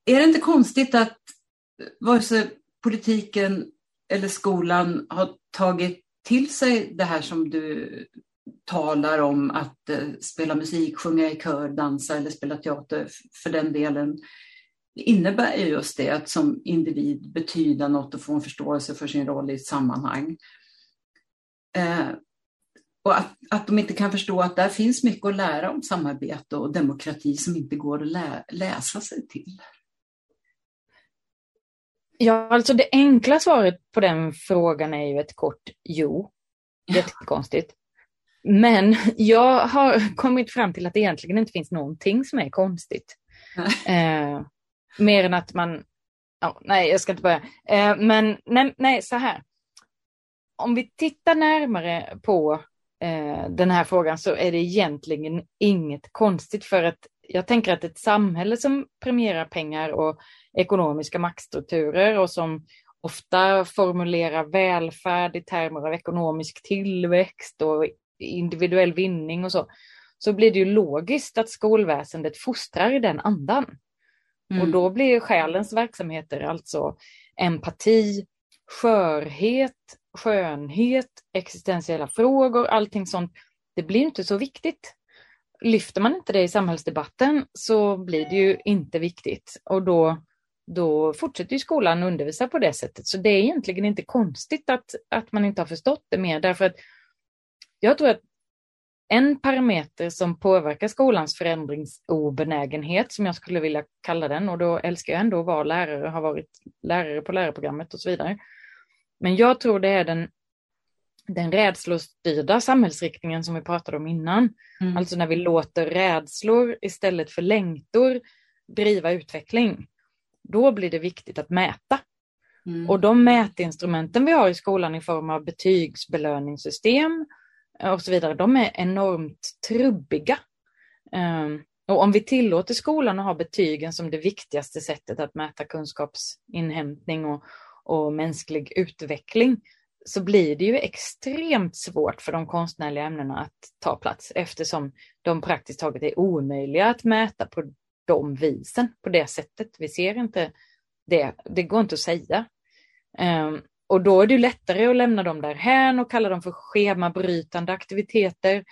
är det inte konstigt att vare sig politiken eller skolan har tagit till sig det här som du talar om, att eh, spela musik, sjunga i kör, dansa eller spela teater för den delen, innebär ju just det att som individ betyda något och få en förståelse för sin roll i ett sammanhang. Eh, och att, att de inte kan förstå att där finns mycket att lära om samarbete och demokrati som inte går att lä läsa sig till. Ja, alltså det enkla svaret på den frågan är ju ett kort jo. Jättekonstigt. Men jag har kommit fram till att det egentligen inte finns någonting som är konstigt. Eh, mer än att man, oh, nej jag ska inte börja, eh, men nej, nej, så här. Om vi tittar närmare på eh, den här frågan så är det egentligen inget konstigt för att jag tänker att ett samhälle som premierar pengar och ekonomiska maktstrukturer och som ofta formulerar välfärd i termer av ekonomisk tillväxt och individuell vinning och så, så blir det ju logiskt att skolväsendet fostrar i den andan. Mm. Och då blir själens verksamheter alltså empati, skörhet, skönhet, existentiella frågor, allting sånt. Det blir inte så viktigt. Lyfter man inte det i samhällsdebatten så blir det ju inte viktigt och då, då fortsätter ju skolan undervisa på det sättet. Så det är egentligen inte konstigt att, att man inte har förstått det mer därför att jag tror att en parameter som påverkar skolans förändringsobenägenhet, som jag skulle vilja kalla den, och då älskar jag ändå att vara lärare, har varit lärare på lärarprogrammet och så vidare. Men jag tror det är den, den rädslostyrda samhällsriktningen som vi pratade om innan. Mm. Alltså när vi låter rädslor istället för längtor driva utveckling. Då blir det viktigt att mäta. Mm. Och de mätinstrumenten vi har i skolan i form av betygsbelöningssystem, Eh, och så vidare, de är enormt trubbiga. Ehm, och om vi tillåter skolan att ha betygen som det viktigaste sättet att mäta kunskapsinhämtning och, och mänsklig utveckling, så blir det ju extremt svårt för de konstnärliga ämnena att ta plats eftersom de praktiskt taget är omöjliga att mäta på de visen, på det sättet. Vi ser inte det, det går inte att säga. Ehm, Um, och då är det lättare att lämna dem därhän och kalla dem för schemabrytande aktiviteter.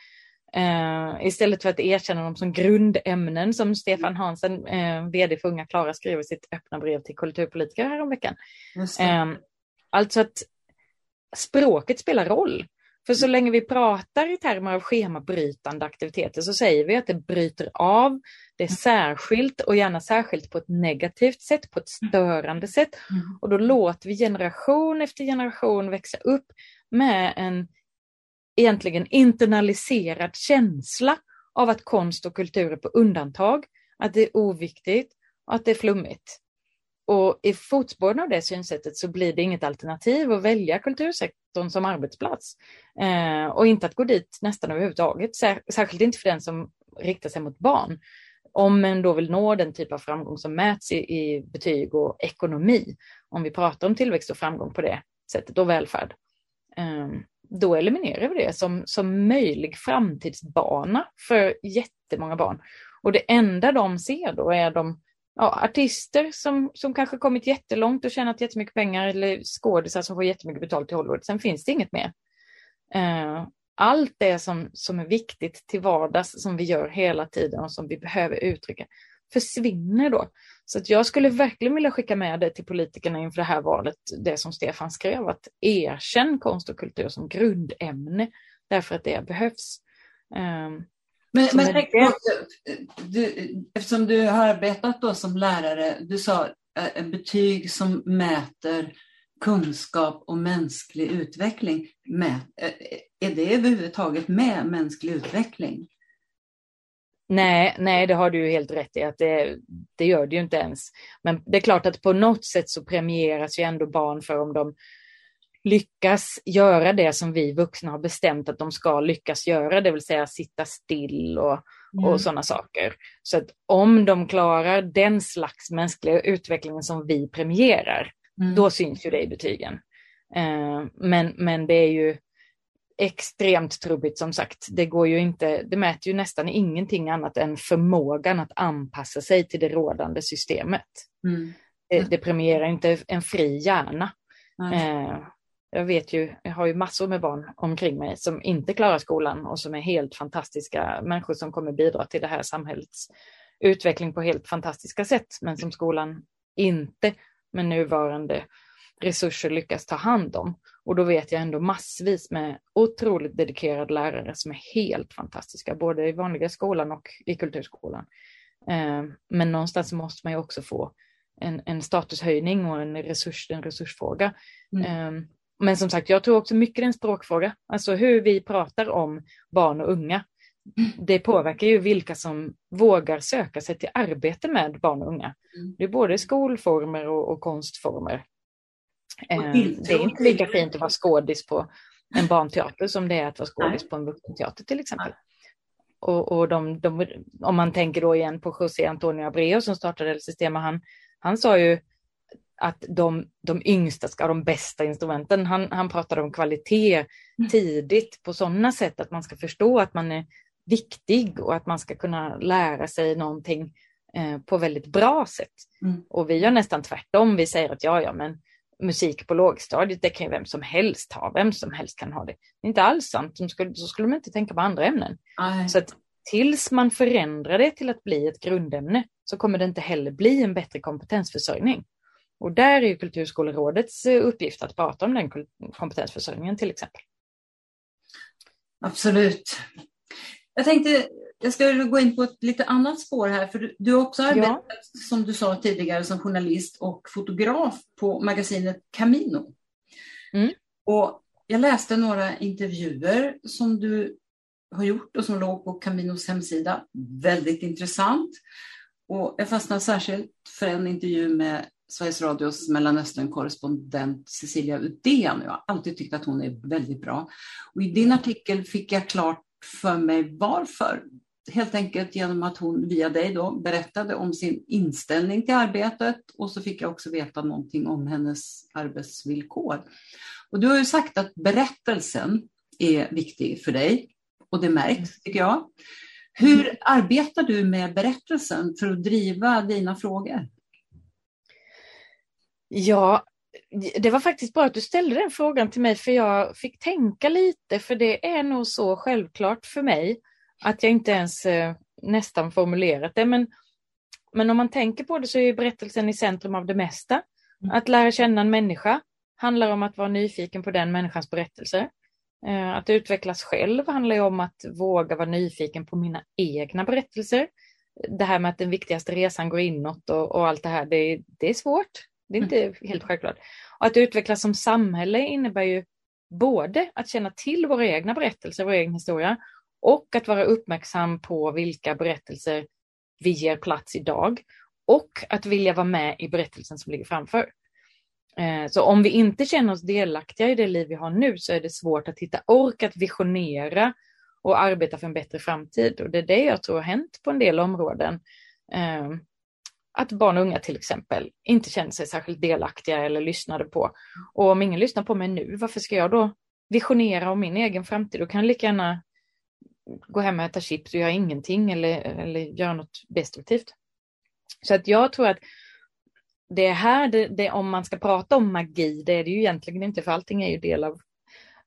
Uh, istället för att erkänna dem som grundämnen som Stefan Hansen, uh, vd för Unga Klara, skriver i sitt öppna brev till kulturpolitiker häromveckan. Uh, alltså att språket spelar roll. För så länge vi pratar i termer av schemabrytande aktiviteter så säger vi att det bryter av, det är särskilt och gärna särskilt på ett negativt sätt, på ett störande sätt. Mm. Och då låter vi generation efter generation växa upp med en egentligen internaliserad känsla av att konst och kultur är på undantag, att det är oviktigt och att det är flummigt. Och i fotspåren av det synsättet så blir det inget alternativ att välja kultursektorn som arbetsplats. Eh, och inte att gå dit nästan överhuvudtaget, Sär, särskilt inte för den som riktar sig mot barn. Om man då vill nå den typ av framgång som mäts i, i betyg och ekonomi, om vi pratar om tillväxt och framgång på det sättet och välfärd, eh, då eliminerar vi det som, som möjlig framtidsbana för jättemånga barn. Och det enda de ser då är de ja, artister som, som kanske kommit jättelångt och tjänat jättemycket pengar eller skådisar som får jättemycket betalt i Hollywood. Sen finns det inget mer. Eh, allt det som, som är viktigt till vardags som vi gör hela tiden och som vi behöver uttrycka försvinner då. Så att jag skulle verkligen vilja skicka med det till politikerna inför det här valet, det som Stefan skrev, att erkänn konst och kultur som grundämne därför att det behövs. Um, men, men tänk på, du, eftersom du har arbetat då som lärare, du sa en betyg som mäter kunskap och mänsklig utveckling. Med, är det överhuvudtaget med mänsklig utveckling? Nej, nej, det har du ju helt rätt i att det, det gör det ju inte ens. Men det är klart att på något sätt så premieras ju ändå barn för om de lyckas göra det som vi vuxna har bestämt att de ska lyckas göra, det vill säga sitta still och, mm. och sådana saker. Så att om de klarar den slags mänskliga utvecklingen som vi premierar, mm. då syns ju det i betygen. Eh, men, men det är ju extremt trubbigt som sagt. Det går ju inte, det mäter ju nästan ingenting annat än förmågan att anpassa sig till det rådande systemet. Mm. Det, det premierar inte en fri hjärna. Eh, jag vet ju, jag har ju massor med barn omkring mig som inte klarar skolan och som är helt fantastiska människor som kommer bidra till det här samhällets utveckling på helt fantastiska sätt, men som skolan inte med nuvarande resurser lyckas ta hand om. Och då vet jag ändå massvis med otroligt dedikerade lärare som är helt fantastiska, både i vanliga skolan och i kulturskolan. Eh, men någonstans måste man ju också få en, en statushöjning och en, resurs, en resursfråga. Mm. Men som sagt, jag tror också mycket det är en språkfråga. Alltså hur vi pratar om barn och unga. Det påverkar ju vilka som vågar söka sig till arbete med barn och unga. Mm. Det är både skolformer och, och konstformer. Eh, det är inte lika fint att vara skådis på en barnteater som det är att vara skådis på en vuxenteater till exempel. Och, och de, de, om man tänker då igen på José Antonio Abreu som startade El Sistema, han, han sa ju att de, de yngsta ska ha de bästa instrumenten. Han, han pratade om kvalitet mm. tidigt på sådana sätt att man ska förstå att man är viktig och att man ska kunna lära sig någonting eh, på väldigt bra sätt. Mm. Och vi gör nästan tvärtom. Vi säger att ja, ja, men musik på lågstadiet, det kan ju vem som helst ha, vem som helst kan ha det. Det är inte alls sant, så skulle, så skulle man inte tänka på andra ämnen. Aj. Så att tills man förändrar det till att bli ett grundämne så kommer det inte heller bli en bättre kompetensförsörjning. Och där är Kulturskolerådets eh, uppgift att prata om den kompetensförsörjningen till exempel. Absolut. Jag tänkte, jag ska gå in på ett lite annat spår här, för du, du har också arbetat, ja. som du sa tidigare, som journalist och fotograf på magasinet Camino. Mm. Och jag läste några intervjuer som du har gjort och som låg på Caminos hemsida. Väldigt intressant. Och jag fastnade särskilt för en intervju med Sveriges Radios Mellanöstern-korrespondent Cecilia Udén. Jag har alltid tyckt att hon är väldigt bra. Och I din artikel fick jag klart för mig varför. Helt enkelt genom att hon via dig då berättade om sin inställning till arbetet och så fick jag också veta någonting om hennes arbetsvillkor. Och du har ju sagt att berättelsen är viktig för dig och det märks tycker jag. Hur arbetar du med berättelsen för att driva dina frågor? Ja, det var faktiskt bra att du ställde den frågan till mig för jag fick tänka lite för det är nog så självklart för mig att jag inte ens eh, nästan formulerat det. Men, men om man tänker på det så är berättelsen i centrum av det mesta. Mm. Att lära känna en människa handlar om att vara nyfiken på den människans berättelser. Eh, att utvecklas själv handlar om att våga vara nyfiken på mina egna berättelser. Det här med att den viktigaste resan går inåt och, och allt det här, det, det är svårt. Det är inte mm. helt självklart. Och att utvecklas som samhälle innebär ju både att känna till våra egna berättelser, vår egen historia, och att vara uppmärksam på vilka berättelser vi ger plats idag och att vilja vara med i berättelsen som ligger framför. Eh, så om vi inte känner oss delaktiga i det liv vi har nu så är det svårt att hitta ork att visionera och arbeta för en bättre framtid. Och det är det jag tror har hänt på en del områden. Att barn och unga till exempel inte känner sig särskilt delaktiga eller lyssnade på. Och om ingen lyssnar på mig nu, varför ska jag då visionera om min egen framtid? Då kan jag lika gärna gå hem och äta chips och göra ingenting eller, eller göra något destruktivt. Så att jag tror att det är här, det, det, om man ska prata om magi, det är det ju egentligen inte, för allting är ju del av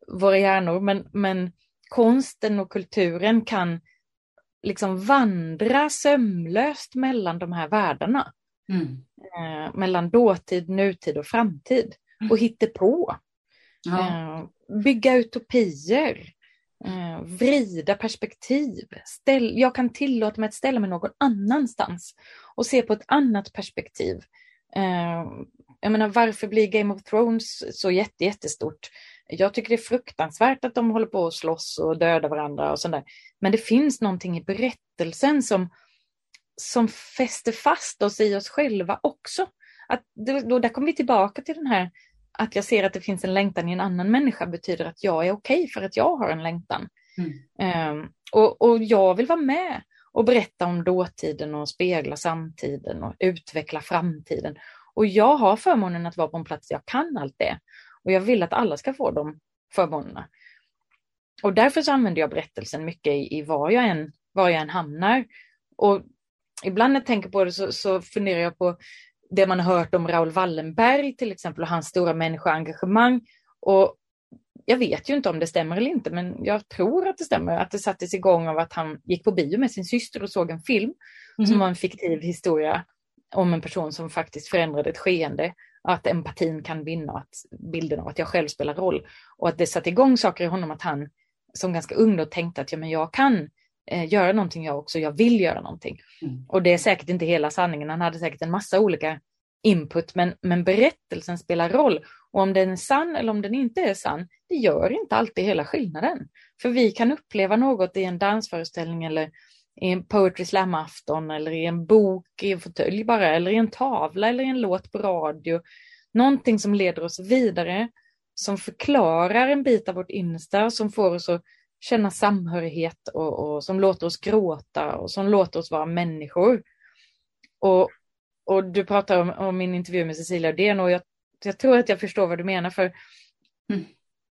våra hjärnor, men, men konsten och kulturen kan liksom vandra sömlöst mellan de här världarna. Mm. Eh, mellan dåtid, nutid och framtid. Mm. Och hitta på. Ja. Eh, bygga utopier. Eh, vrida perspektiv. Ställ, jag kan tillåta mig att ställa mig någon annanstans och se på ett annat perspektiv. Eh, jag menar, varför blir Game of Thrones så jätte, jättestort? Jag tycker det är fruktansvärt att de håller på att slåss och döda varandra och sådär. Men det finns någonting i berättelsen som, som fäster fast oss i oss själva också. Att, då, där kommer vi tillbaka till den här att jag ser att det finns en längtan i en annan människa betyder att jag är okej okay för att jag har en längtan. Mm. Um, och, och jag vill vara med och berätta om dåtiden och spegla samtiden och utveckla framtiden. Och jag har förmånen att vara på en plats där jag kan allt det. Och jag vill att alla ska få de förmånerna. Och därför så använder jag berättelsen mycket i, i var, jag än, var jag än hamnar. Och ibland när jag tänker på det så, så funderar jag på det man har hört om Raoul Wallenberg till exempel och hans stora människoengagemang. Och jag vet ju inte om det stämmer eller inte, men jag tror att det stämmer. Att det sattes igång av att han gick på bio med sin syster och såg en film mm. som var en fiktiv historia om en person som faktiskt förändrade ett skeende. Att empatin kan vinna, att bilden av att jag själv spelar roll. Och att det satte igång saker i honom, att han som ganska ung då tänkte att ja, men jag kan eh, göra någonting jag också, jag vill göra någonting. Mm. Och det är säkert inte hela sanningen, han hade säkert en massa olika input, men, men berättelsen spelar roll. Och om den är sann eller om den inte är sann, det gör inte alltid hela skillnaden. För vi kan uppleva något i en dansföreställning eller i en poetry slam-afton eller i en bok i en fåtölj bara, eller i en tavla eller i en låt på radio. Någonting som leder oss vidare, som förklarar en bit av vårt innersta, som får oss att känna samhörighet och, och som låter oss gråta och som låter oss vara människor. Och, och du pratar om, om min intervju med Cecilia Uddén och jag, jag tror att jag förstår vad du menar för mm.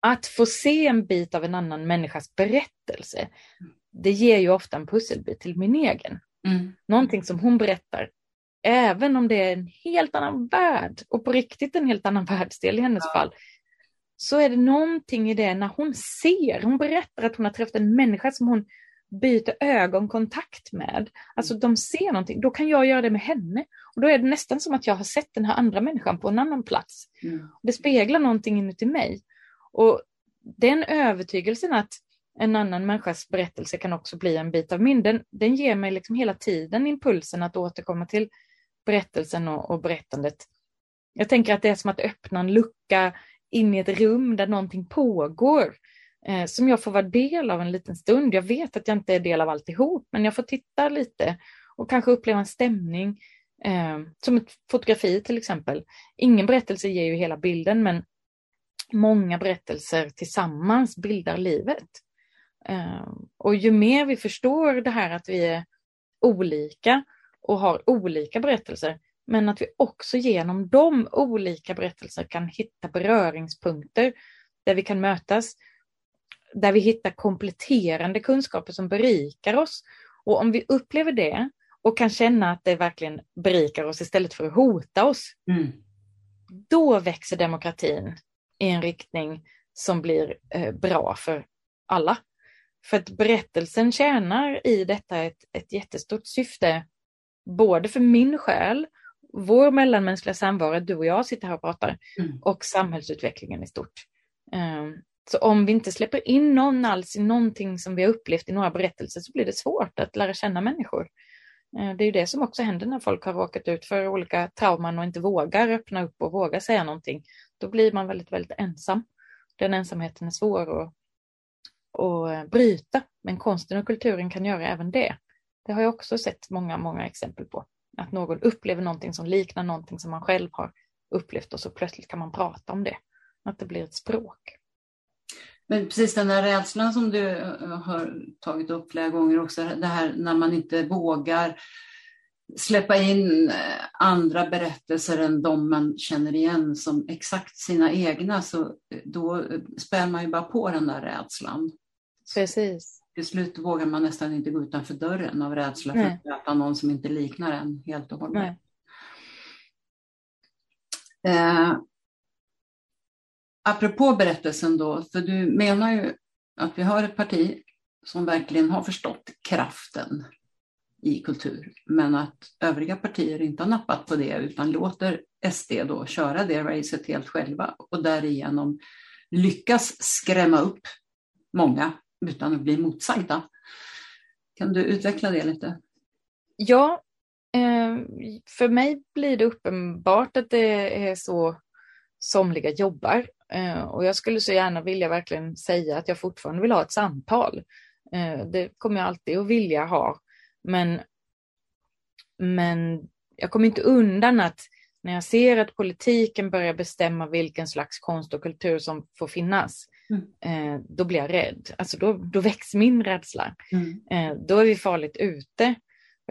att få se en bit av en annan människas berättelse, det ger ju ofta en pusselbit till min egen. Mm. Någonting som hon berättar, även om det är en helt annan värld och på riktigt en helt annan världsdel i hennes ja. fall, så är det någonting i det när hon ser, hon berättar att hon har träffat en människa som hon byter ögonkontakt med. Alltså de ser någonting, då kan jag göra det med henne. Och då är det nästan som att jag har sett den här andra människan på en annan plats. Mm. Det speglar någonting inuti mig. Och den övertygelsen att en annan människas berättelse kan också bli en bit av min, den, den ger mig liksom hela tiden impulsen att återkomma till berättelsen och, och berättandet. Jag tänker att det är som att öppna en lucka in i ett rum där någonting pågår eh, som jag får vara del av en liten stund. Jag vet att jag inte är del av alltihop, men jag får titta lite och kanske uppleva en stämning. Eh, som ett fotografi till exempel. Ingen berättelse ger ju hela bilden, men många berättelser tillsammans bildar livet. Eh, och ju mer vi förstår det här att vi är olika och har olika berättelser, men att vi också genom de olika berättelser kan hitta beröringspunkter där vi kan mötas, där vi hittar kompletterande kunskaper som berikar oss. Och om vi upplever det och kan känna att det verkligen berikar oss istället för att hota oss, mm. då växer demokratin i en riktning som blir eh, bra för alla. För att berättelsen tjänar i detta ett, ett jättestort syfte, både för min själ vår mellanmänskliga samvaro, du och jag sitter här och pratar, mm. och samhällsutvecklingen i stort. Um, så om vi inte släpper in någon alls i någonting som vi har upplevt i några berättelser så blir det svårt att lära känna människor. Uh, det är ju det som också händer när folk har råkat ut för olika trauman och inte vågar öppna upp och våga säga någonting. Då blir man väldigt, väldigt ensam. Den ensamheten är svår att, och eh, bryta, men konsten och kulturen kan göra även det. Det har jag också sett många, många exempel på. Att någon upplever någonting som liknar någonting som man själv har upplevt och så plötsligt kan man prata om det. Att det blir ett språk. Men precis den här rädslan som du eh, har tagit upp flera gånger också, det här när man inte vågar släppa in eh, andra berättelser än de man känner igen som exakt sina egna, så eh, då spär man ju bara på den där rädslan. Precis till slut vågar man nästan inte gå utanför dörren av rädsla för att möta någon som inte liknar en helt och hållet. Eh, apropå berättelsen då, för du menar ju att vi har ett parti som verkligen har förstått kraften i kultur, men att övriga partier inte har nappat på det utan låter SD då köra det racet helt själva och därigenom lyckas skrämma upp många utan att bli motsagda. Kan du utveckla det lite? Ja, eh, för mig blir det uppenbart att det är så somliga jobbar. Eh, och jag skulle så gärna vilja verkligen säga att jag fortfarande vill ha ett samtal. Eh, det kommer jag alltid att vilja ha. Men, men jag kommer inte undan att när jag ser att politiken börjar bestämma vilken slags konst och kultur som får finnas, mm. eh, då blir jag rädd. Alltså då, då väcks min rädsla. Mm. Eh, då är vi farligt ute.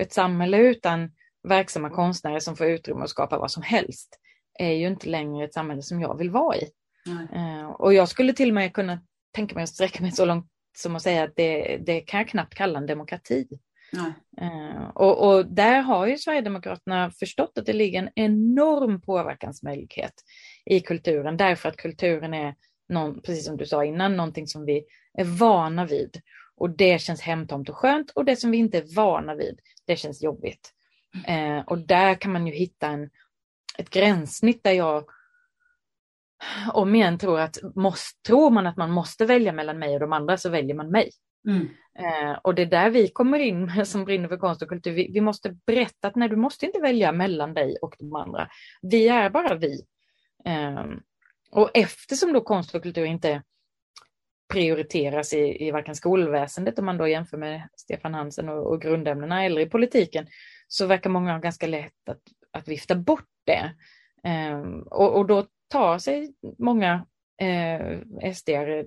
Ett samhälle utan verksamma konstnärer som får utrymme att skapa vad som helst är ju inte längre ett samhälle som jag vill vara i. Eh, och jag skulle till och med kunna tänka mig att sträcka mig så långt som att säga att det, det kan jag knappt kalla en demokrati. Uh, och, och, där har ju Sverigedemokraterna förstått att det ligger en enorm påverkansmöjlighet i kulturen, därför att kulturen är, någon, precis som du sa innan, någonting som vi är vana vid. Och det känns hemtomt och skönt och det som vi inte är vana vid, det känns jobbigt. Eh, och där kan man ju hitta en, ett gränssnitt där jag om igen tror att måste, tror man att man måste välja mellan mig och de andra så väljer man mig. Mm. Eh, och det är där vi kommer in som brinner för konst och kultur. Vi, vi, måste berätta att nej, du måste inte välja mellan dig och de andra. Vi är bara vi. Eh, och eftersom då konst och kultur inte prioriteras i, i varken skolväsendet om man då jämför med Stefan Hansen och, och grundämnena eller i politiken så verkar många ha ganska lätt att, att vifta bort det. Eh, och, och, då tar sig många eh, SDR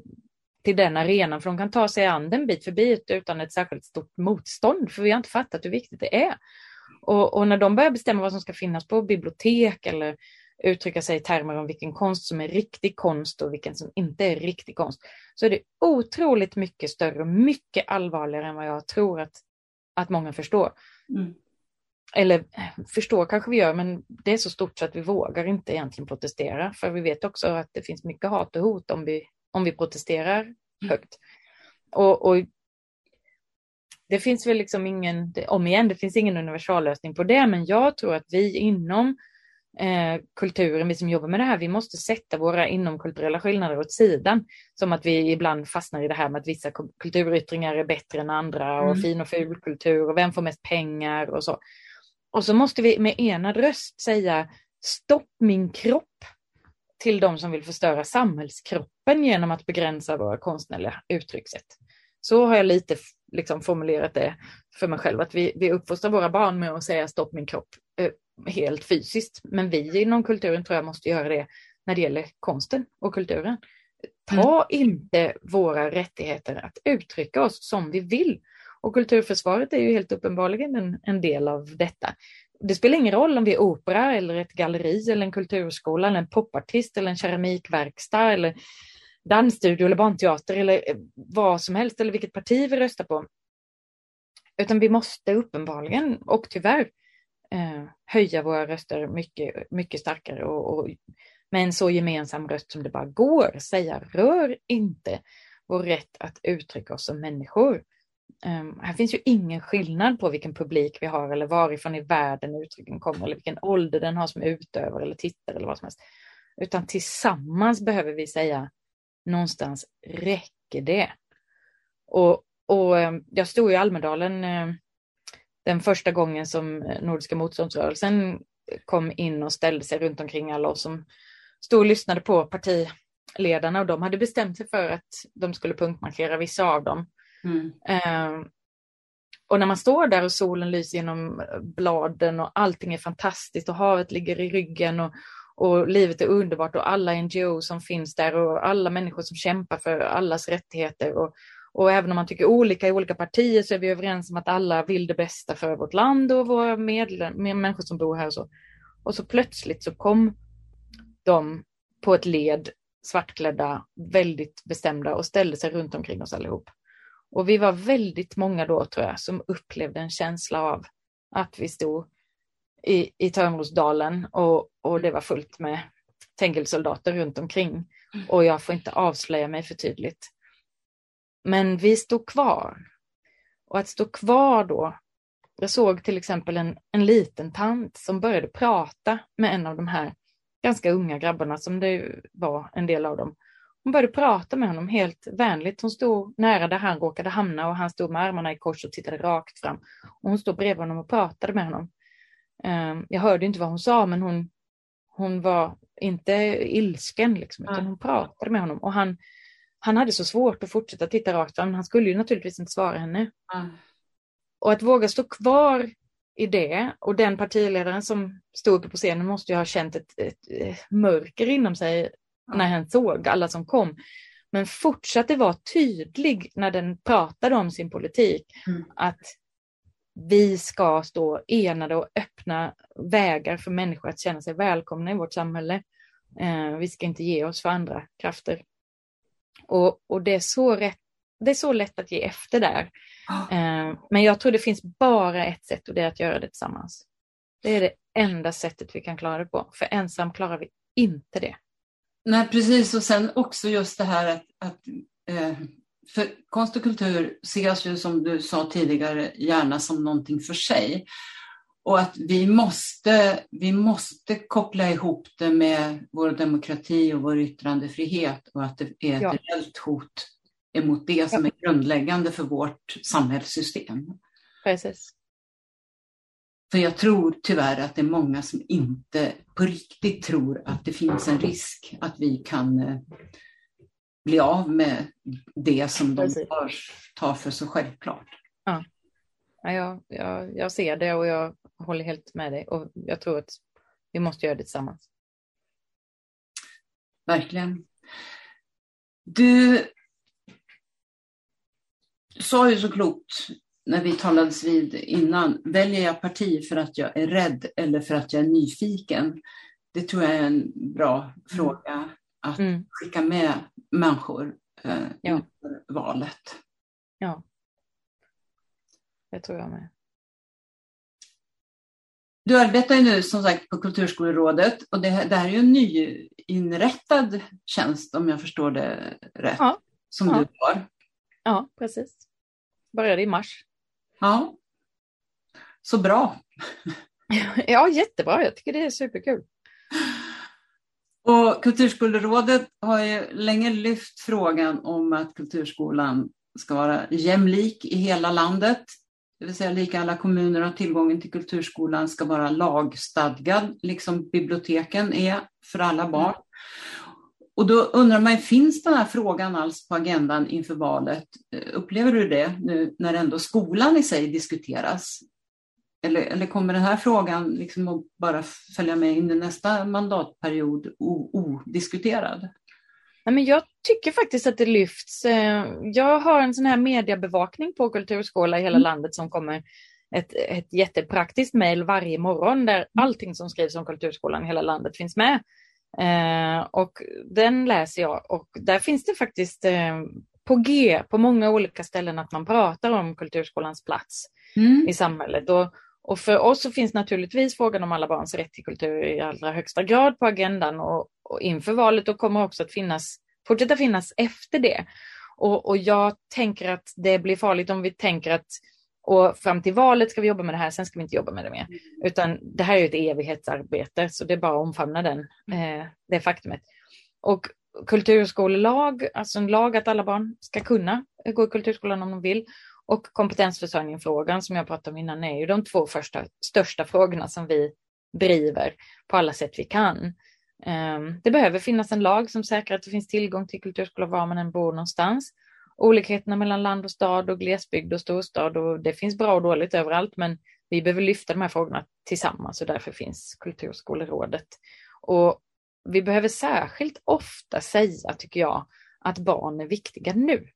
till den arenan, för de kan ta sig an den bit för bit utan ett särskilt stort motstånd, för vi har inte fattat hur viktigt det är. Och, och, när de börjar bestämma vad som ska finnas på bibliotek eller uttrycka sig i termer om vilken konst som är riktig konst och vilken som inte är riktig konst, så är det otroligt mycket större och mycket allvarligare än vad jag tror att, att många förstår. Mm. Eller eh, förstår kanske vi gör, men det är så stort så att vi vågar inte egentligen protestera, för vi vet också att det finns mycket hat och hot om vi, om vi protesterar mm. högt. Och, och det finns väl liksom ingen, om igen, det finns ingen universallösning på det, men jag tror att vi inom eh, kulturen, vi som jobbar med det här, vi måste sätta våra inomkulturella skillnader åt sidan. Som att vi ibland fastnar i det här med att vissa kulturyttringar är bättre än andra och mm. fin och ful kultur och vem får mest pengar och så. Och så måste vi med enad röst säga stopp min kropp till de som vill förstöra samhällskroppen genom att begränsa våra konstnärliga uttryckssätt. Så har jag lite liksom formulerat det för mig själv, att vi, vi uppfostrar våra barn med att säga stopp min kropp eh, helt fysiskt. Men vi inom kulturen tror jag måste göra det när det gäller konsten och kulturen. Ta mm. inte våra rättigheter att uttrycka oss som vi vill. Och kulturförsvaret är ju helt uppenbarligen en, en del av detta. Det spelar ingen roll om vi är opera eller ett galleri eller en kulturskola eller en popartist eller en keramikverkstad eller dansstudio eller barnteater eller eh, vad som helst eller vilket parti vi röstar på. Utan vi måste uppenbarligen och tyvärr eh, höja våra röster mycket, mycket starkare och, och med en så gemensam röst som det bara går säga rör inte vår rätt att uttrycka oss som människor. Um, här finns ju ingen skillnad på vilken publik vi har eller varifrån i världen uttrycken kommer eller vilken ålder den har som utövare eller tittare eller vad som helst. Utan tillsammans behöver vi säga någonstans räcker det. Och, och ehm, jag stod i Almedalen ehm, den första gången som Nordiska motståndsrörelsen kom in och ställde sig runt omkring alla oss som stod och lyssnade på partiledarna och de hade bestämt sig för att de skulle punktmarkera vissa av dem. Mm. Eh, och när man står där och solen lyser genom bladen och allting är fantastiskt och havet ligger i ryggen och, och livet är underbart och alla NGO som finns där och alla människor som kämpar för allas rättigheter och, och även om man tycker olika i olika partier så är vi överens om att alla vill det bästa för vårt land och våra medlem, människor som bor här och så. Och så plötsligt så kom de på ett led, svartklädda, väldigt bestämda och ställde sig runt omkring oss allihop. Och vi var väldigt många då tror jag som upplevde en känsla av att vi stod i, i Törnrosdalen och, och det var fullt med tängelsoldater runt omkring. Mm. Och jag får inte avslöja mig för tydligt. Men vi stod kvar. Och att stå kvar då, jag såg till exempel en, en liten tant som började prata med en av de här ganska unga grabbarna som det var en del av dem. Hon började prata med honom helt vänligt. Hon stod nära där han råkade hamna och han stod med armarna i kors och tittade rakt fram. Och hon stod bredvid honom och pratade med honom. Ehm, jag hörde inte vad hon sa, men hon, hon var inte ilsken, liksom, utan hon pratade med honom. Och han, han hade så svårt att fortsätta titta rakt fram. Han skulle ju naturligtvis inte svara henne. Mm. Och att våga stå kvar i det och den partiledaren som stod uppe på scenen måste ju ha känt ett, ett, ett mörker inom sig. När han såg alla som kom. Men fortsatte vara tydlig när den pratade om sin politik. Mm. Att vi ska stå enade och öppna vägar för människor att känna sig välkomna i vårt samhälle. Eh, vi ska inte ge oss för andra krafter. Och, och det, är så rätt, det är så lätt att ge efter där. Oh. men jag tror det finns bara ett sätt och det är att göra det tillsammans. Det är det enda sättet vi kan klara det på, för ensam klarar vi inte det. Nej, precis. Och sen också just det här att, att eh, för konst och kultur ses ju som du sa tidigare gärna som någonting för sig. Och att vi måste, vi måste koppla ihop det med vår demokrati och vår yttrandefrihet och att det är ett ja. reellt hot emot det som är grundläggande för vårt samhällssystem. Precis. För jag tror tyvärr att det är många som inte på riktigt tror att det finns en risk att vi kan eh, bli av med det som de tar, tar för så självklart. Ja. Ja, jag, jag, jag ser det och jag håller helt med dig och jag tror att vi måste göra det tillsammans. Verkligen. Du sa ju så klokt när vi talades vid innan, väljer jag parti för att jag är rädd eller för att jag är nyfiken? Det tror jag är en bra mm. fråga att mm. skicka med människor eh, ja. valet. Ja, det tror jag med. Du arbetar ju nu som sagt på Kulturskolerådet och det, det här är ju en nyinrättad tjänst om jag förstår det rätt, ja. som ja. du har. Ja, precis. Började i mars. Ja, så bra. ja, jättebra. Jag tycker det är superkul. Och Kulturskolerådet har ju länge lyft frågan om att kulturskolan ska vara jämlik i hela landet. Det vill säga lika alla kommuner har tillgången till kulturskolan ska vara lagstadgad, liksom biblioteken är för alla barn. Och då undrar man, finns den här frågan alls på agendan inför valet? Upplever du det nu när ändå skolan i sig diskuteras? Eller, eller kommer den här frågan liksom att bara följa med in i nästa mandatperiod odiskuterad? Nej, men jag tycker faktiskt att det lyfts. Eh, jag har en sån här mediebevakning på kulturskola i hela mm. landet som kommer ett, ett jättepraktiskt mejl varje morgon där allting som skrivs om kulturskolan i hela landet finns med. Eh, och den läser jag och där finns det faktiskt eh, på G på många olika ställen att man pratar om kulturskolans plats mm. i samhället. Och, och för oss så finns naturligtvis frågan om alla barns rätt till kultur i allra högsta grad på agendan och, och inför valet och kommer också att finnas, fortsätta finnas efter det. Och, och jag tänker att det blir farligt om vi tänker att och fram till valet ska vi jobba med det här, sen ska vi inte jobba med det mer. Mm. Utan det här är ett evighetsarbete, så det är bara att omfamna den, mm. eh, det faktumet. Och kulturskolelag, alltså en lag att alla barn ska kunna gå i kulturskolan om de vill. Och kompetensförsörjning-frågan som jag pratade om innan är ju de två första, största frågorna som vi driver på alla sätt vi kan. Um, det behöver finnas en lag som säkrar att det finns tillgång till kulturskola var man än bor någonstans olikheterna mellan land och stad och glesbygd och storstad och det finns bra och dåligt överallt men vi behöver lyfta de här frågorna tillsammans och därför finns Kulturskolerådet. Och vi behöver särskilt ofta säga, tycker jag, att barn är viktiga nu.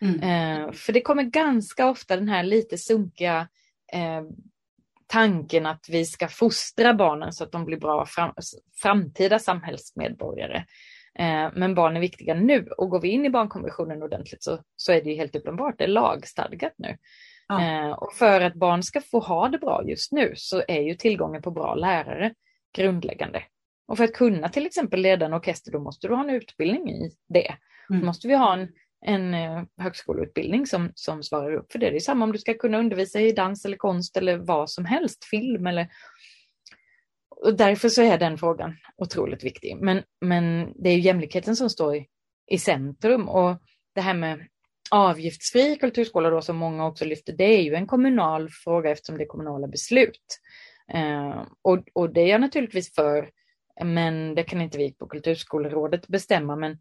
Mm. Eh, för det kommer ganska ofta den här lite sunkiga eh, tanken att vi ska fostra barnen så att de blir bra fram, framtida samhällsmedborgare. Eh, men barn är viktiga nu och går vi in i barnkonventionen ordentligt så, så är det ju helt uppenbart, det är lagstadgat nu. Ja. Eh, och för att barn ska få ha det bra just nu så är ju tillgången på bra lärare grundläggande. Och för att kunna till exempel leda en orkester då måste du ha en utbildning i det. Mm. Då måste vi ha en, en eh, högskoleutbildning som, som svarar upp för det. Det är samma om du ska kunna undervisa i dans eller konst eller vad som helst, film eller och därför så är den frågan otroligt viktig. Men, men det är ju jämlikheten som står i, i centrum och det här med avgiftsfri kulturskola då som många också lyfter, det är ju en kommunal fråga eftersom det är kommunala beslut. Eh, och, och det är jag naturligtvis för, men det kan inte vi på Kulturskolerådet bestämma. Men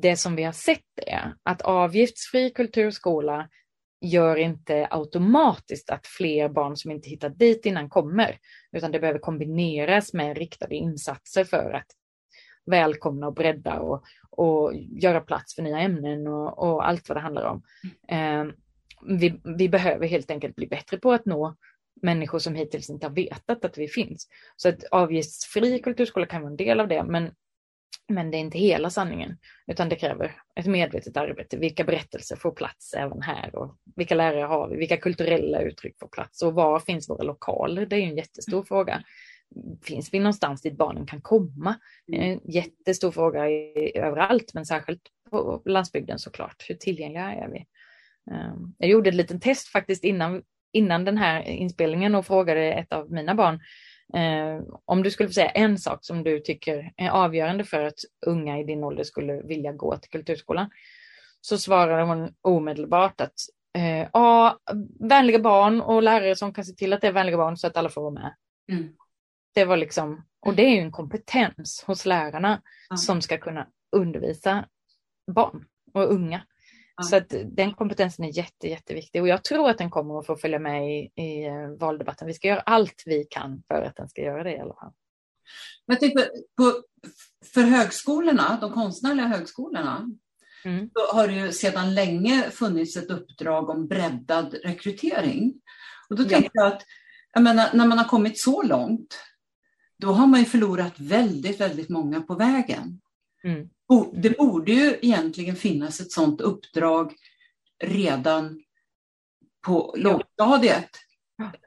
det som vi har sett är att avgiftsfri kulturskola gör inte automatiskt att fler barn som inte hittat dit innan kommer, utan det behöver kombineras med riktade insatser för att välkomna och bredda och, och göra plats för nya ämnen och, och allt vad det handlar om. Eh, vi, vi, behöver helt enkelt bli bättre på att nå människor som hittills inte har vetat att vi finns. Så att avgiftsfri kulturskola kan vara en del av det, men men det är inte hela sanningen, utan det kräver ett medvetet arbete. Vilka berättelser får plats även här och vilka lärare har vi? Vilka kulturella uttryck får plats och var finns våra lokaler? Det är en jättestor fråga. Finns vi någonstans dit barnen kan komma? En jättestor fråga överallt, men särskilt på landsbygden såklart. Hur tillgängliga är vi? Ehm, jag gjorde ett litet test faktiskt innan, innan den här inspelningen och frågade ett av mina barn Eh, om du skulle säga en sak som du tycker är avgörande för att unga i din ålder skulle vilja gå till kulturskolan, så svarade hon omedelbart att eh, ja, vänliga barn och lärare som kan se till att det är vänliga barn så att alla får vara med. Mm. Det var liksom, och det är ju en kompetens hos lärarna mm. som ska kunna undervisa barn och unga. Så att den kompetensen är jätte, jätteviktig och jag tror att den kommer att få följa med i, i eh, valdebatten. Vi ska göra allt vi kan för att den ska göra det i alla fall. Jag tänker på, för högskolorna, de konstnärliga högskolorna, mm. så har det ju sedan länge funnits ett uppdrag om breddad rekrytering. Och då ja. tänker jag att jag menar, när man har kommit så långt, då har man ju förlorat väldigt, väldigt många på vägen. Mm. Det borde ju egentligen finnas ett sådant uppdrag redan på lågstadiet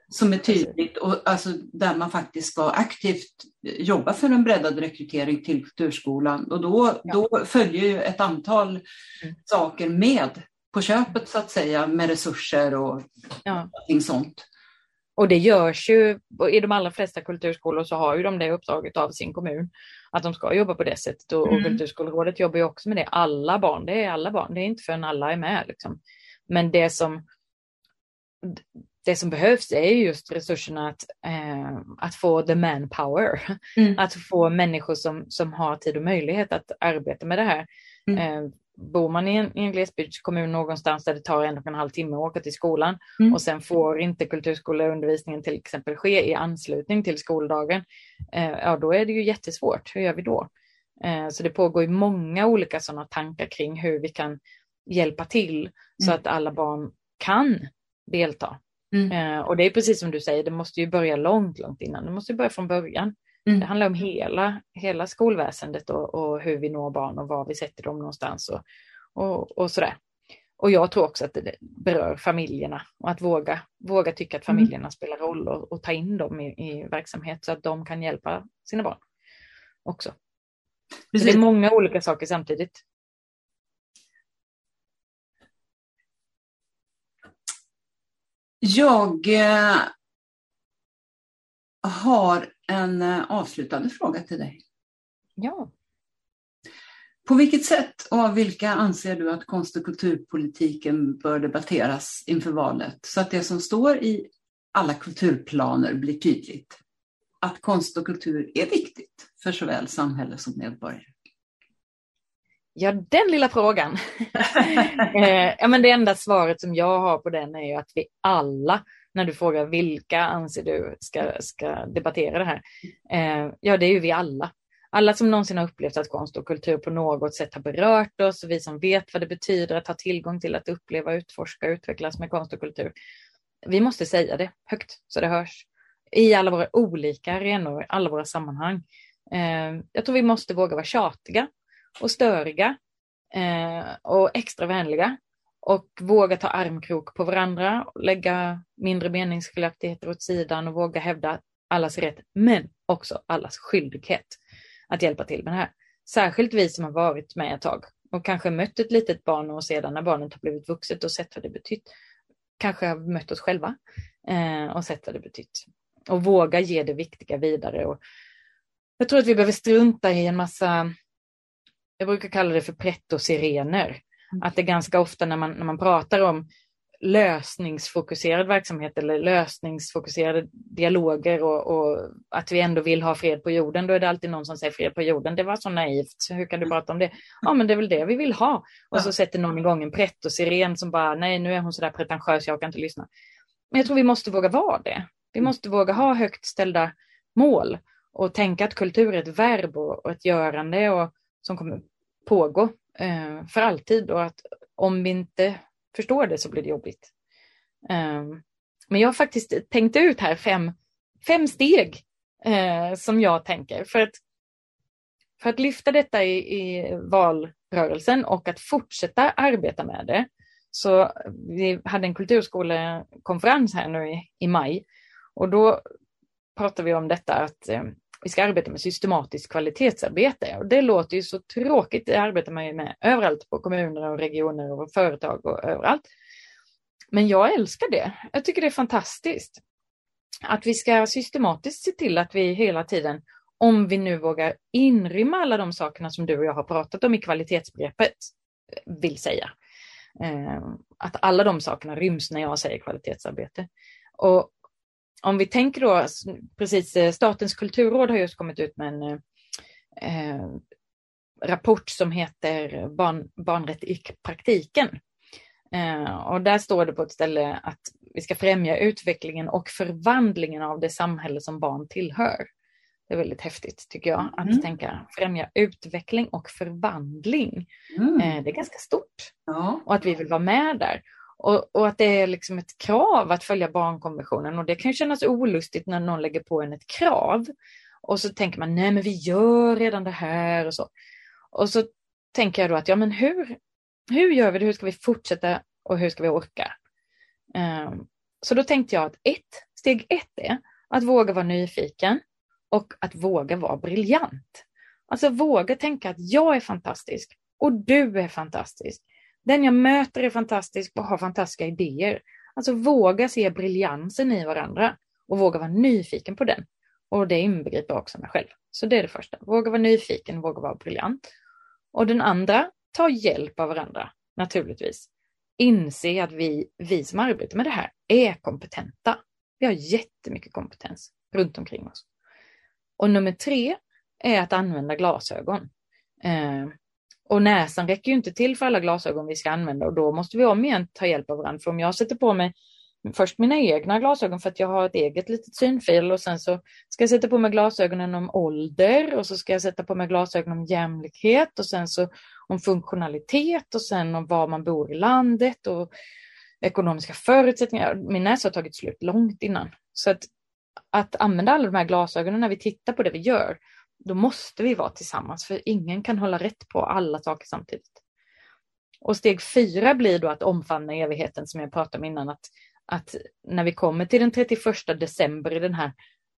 som är tydligt och alltså där man faktiskt ska aktivt jobba för en breddad rekrytering till kulturskolan. Och då, ja. då följer ju ett antal mm. saker med på köpet så att säga med resurser och ja. sånt. Och det görs ju, i de allra flesta kulturskolor så har ju de det uppdraget av sin kommun, att de ska jobba på det sättet. Och, mm. och Kulturskolerådet jobbar ju också med det. Alla barn, det är alla barn, det är inte förrän alla är med. Liksom. Men det som, det som behövs är just resurserna att, eh, att få the manpower. Mm. Att få människor som, som har tid och möjlighet att arbeta med det här. Mm. Eh, bor man i en, i en glesbygdskommun någonstans där det tar en och en halv timme att åka till skolan mm. och sen får inte kulturskoleundervisningen till exempel ske i anslutning till skoldagen, eh, ja då är det ju jättesvårt. Hur gör vi då? Eh, så det pågår ju många olika sådana tankar kring hur vi kan hjälpa till mm. så att alla barn kan delta. Mm. Eh, och det är precis som du säger, det måste ju börja långt, långt innan. Det måste ju börja från början. Mm. Det handlar om hela, hela skolväsendet och, och, hur vi når barn och var vi sätter dem någonstans och, och, och sådär. Och jag tror också att det berör familjerna och att våga, våga tycka att mm. familjerna mm. spelar roll och, och, ta in dem i, i, verksamhet så att de kan hjälpa sina barn också. Det är många olika saker samtidigt. Jag eh, har en eh, avslutande fråga till dig. Ja. På vilket sätt och av vilka anser du att konst och kulturpolitiken bör debatteras inför valet så att det som står i alla kulturplaner blir tydligt? Att konst och kultur är viktigt för såväl samhälle som medborgare. Ja, den lilla frågan. Eh, ja, men det enda svaret som jag har på den är ju att vi alla när du frågar vilka anser du ska, ska debattera det här? Eh, ja, det är ju vi alla. Alla som någonsin har upplevt att konst och kultur på något sätt har berört oss, vi som vet vad det betyder att ha tillgång till att uppleva, utforska, utvecklas med konst och kultur. Vi måste säga det högt så det hörs i alla våra olika arenor, alla våra sammanhang. Eh, jag tror vi måste våga vara tjatiga och störiga eh, och extra vänliga och våga ta armkrok på varandra, lägga mindre meningsskiljaktigheter åt sidan och våga hävda allas rätt, men också allas skyldighet att hjälpa till med det här. Särskilt vi som har varit med ett tag och kanske mött ett litet barn och sedan när barnet har blivit vuxet och sett vad det betytt, kanske har mött oss själva eh, och sett vad det betytt. Och våga ge det viktiga vidare. Och jag tror att vi behöver strunta i en massa, jag brukar kalla det för pretto-sirener. Mm. Att det ganska ofta när man, när man pratar om lösningsfokuserad verksamhet eller lösningsfokuserade dialoger och, och, att vi ändå vill ha fred på jorden, då är det alltid någon som säger fred på jorden. Det var så naivt, hur kan du mm. prata om det? Ja, men det är väl det vi vill ha. Och så sätter någon igång en pretto-siren som bara, nej, nu är hon så där pretentiös, jag kan inte lyssna. Men jag tror vi måste våga vara det. Vi mm. måste våga ha högt ställda mål och tänka att kultur är ett verb och ett görande och, som kommer pågå eh, för alltid och att om vi inte förstår det så blir det jobbigt. Eh, men jag har faktiskt tänkt ut här fem, fem steg eh, som jag tänker för att, för att lyfta detta i, i valrörelsen och att fortsätta arbeta med det. Så vi hade en kulturskolekonferens här nu i, i maj och då pratade vi om detta att eh, vi ska arbeta med systematiskt kvalitetsarbete. Och det låter ju så tråkigt, det arbetar man ju med överallt på kommuner och regioner och företag och överallt. Men jag älskar det. Jag tycker det är fantastiskt. Att vi ska systematiskt se till att vi hela tiden, om vi nu vågar inrymma alla de sakerna som du och jag har pratat om i kvalitetsbegreppet, vill säga. Eh, att alla de sakerna ryms när jag säger kvalitetsarbete. Och om vi tänker då, precis eh, Statens kulturråd har just kommit ut med en eh, rapport som heter Barn, Barnrätt i praktiken. Eh, och där står det på ett ställe att vi ska främja utvecklingen och förvandlingen av det samhälle som barn tillhör. Det är väldigt häftigt tycker jag, att mm. tänka främja utveckling och förvandling. Mm. Eh, det är ganska stort. Ja. Och att vi vill vara med där. Och, och, att det är liksom ett krav att följa barnkonventionen och det kan kännas olustigt när någon lägger på en ett krav. Och så tänker man, nej men vi gör redan det här och så. Och så tänker jag då att, ja men hur, hur gör vi det? Hur ska vi fortsätta och hur ska vi orka? Um, så då tänkte jag att ett, steg ett är att våga vara nyfiken och att våga vara briljant. Alltså våga tänka att jag är fantastisk och du är fantastisk. Den jag möter är fantastisk och har fantastiska idéer. Alltså våga se briljansen i varandra och våga vara nyfiken på den. Och det inbegriper också mig själv. Så det är det första. Våga vara nyfiken, våga vara briljant. Och den andra, ta hjälp av varandra, naturligtvis. Inse att vi, vi som arbetar med det här är kompetenta. Vi har jättemycket kompetens runt omkring oss. Och nummer tre är att använda glasögon. Eh, och näsan räcker ju inte till för alla glasögon vi ska använda och då måste vi om igen ta hjälp av varandra. För om jag sätter på mig först mina egna glasögon för att jag har ett eget litet synfel och sen så ska jag sätta på mig glasögonen om ålder och så ska jag sätta på mig glasögon om jämlikhet och sen så om funktionalitet och sen om var man bor i landet och ekonomiska förutsättningar. Min näsa har tagit slut långt innan. Så att, att använda alla de här glasögonen när vi tittar på det vi gör, då måste vi vara tillsammans för ingen kan hålla rätt på alla saker samtidigt. Och steg fyra blir då att omfamna evigheten som jag pratade om innan, att att när vi kommer till den 31 december i den här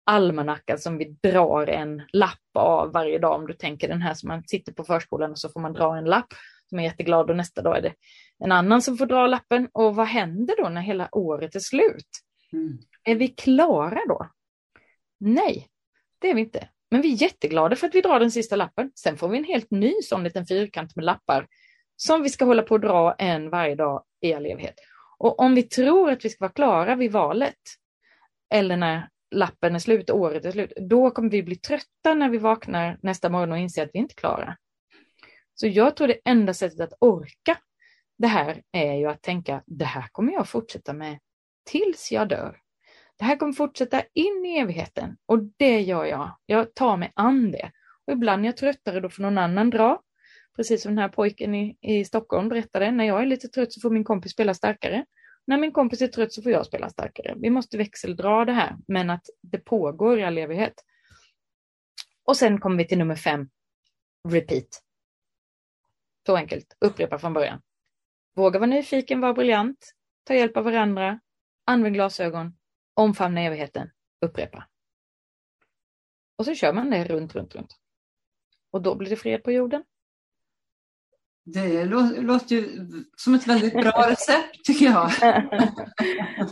almanackan som vi drar en lapp av varje dag, om du tänker den här som man sitter på förskolan och så får man dra en lapp som är jätteglad och nästa dag är det en annan som får dra lappen. Och vad händer då när hela året är slut? Mm. Är vi klara då? Nej, det är vi inte. Men vi är jätteglada för att vi drar den sista lappen. Sen får vi en helt ny sån liten fyrkant med lappar som vi ska hålla på att dra en varje dag i all evighet. Och om vi tror att vi ska vara klara vid valet, eller när lappen är slut, året är slut, då kommer vi bli trötta när vi vaknar nästa morgon och inser att vi inte är klara. Så jag tror det enda sättet att orka det här är ju att tänka, det här kommer jag fortsätta med tills jag dör. Det här kommer fortsätta in i evigheten och det gör jag. Jag tar mig an det. Och ibland är jag tröttare, då får någon annan dra. Precis som den här pojken i, i Stockholm berättade, när jag är lite trött så får min kompis spela starkare. När min kompis är trött så får jag spela starkare. Vi måste växeldra det här, men att det pågår i all evighet. Och sen kommer vi till nummer fem, repeat. Så enkelt, upprepa från början. Våga vara nyfiken, vara briljant, ta hjälp av varandra, använd glasögon, omfamna evigheten, upprepa. Och så kör man det runt, runt, runt. Och då blir det fred på jorden. Det låter ju som ett väldigt bra recept tycker jag.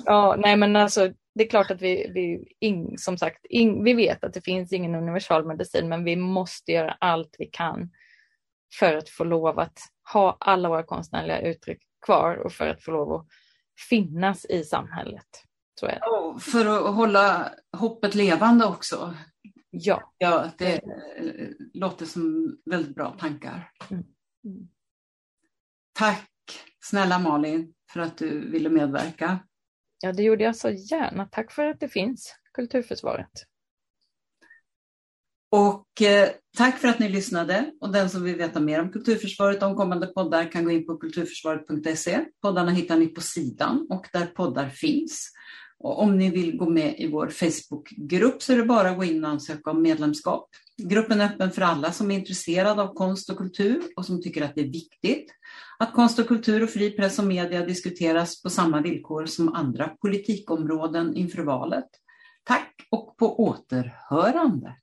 ja, nej men alltså det är klart att vi, vi in, som sagt, in, vi vet att det finns ingen universalmedicin, men vi måste göra allt vi kan för att få lov att ha alla våra konstnärliga uttryck kvar och för att få lov att finnas i samhället. Det. Och för att hålla hoppet levande också. Ja. ja det låter som väldigt bra tankar. Mm. Mm. Tack snälla Malin för att du ville medverka. Ja, det gjorde jag så gärna. Tack för att det finns, Kulturförsvaret. Och eh, tack för att ni lyssnade. Och den som vill veta mer om Kulturförsvaret om kommande poddar kan gå in på kulturförsvaret.se. Poddarna hittar ni på sidan och där poddar finns. Och om ni vill gå med i vår Facebookgrupp så är det bara att gå in och ansöka om medlemskap. Gruppen är öppen för alla som är intresserade av konst och kultur och som tycker att det är viktigt att konst och kultur och fri press och media diskuteras på samma villkor som andra politikområden inför valet. Tack och på återhörande!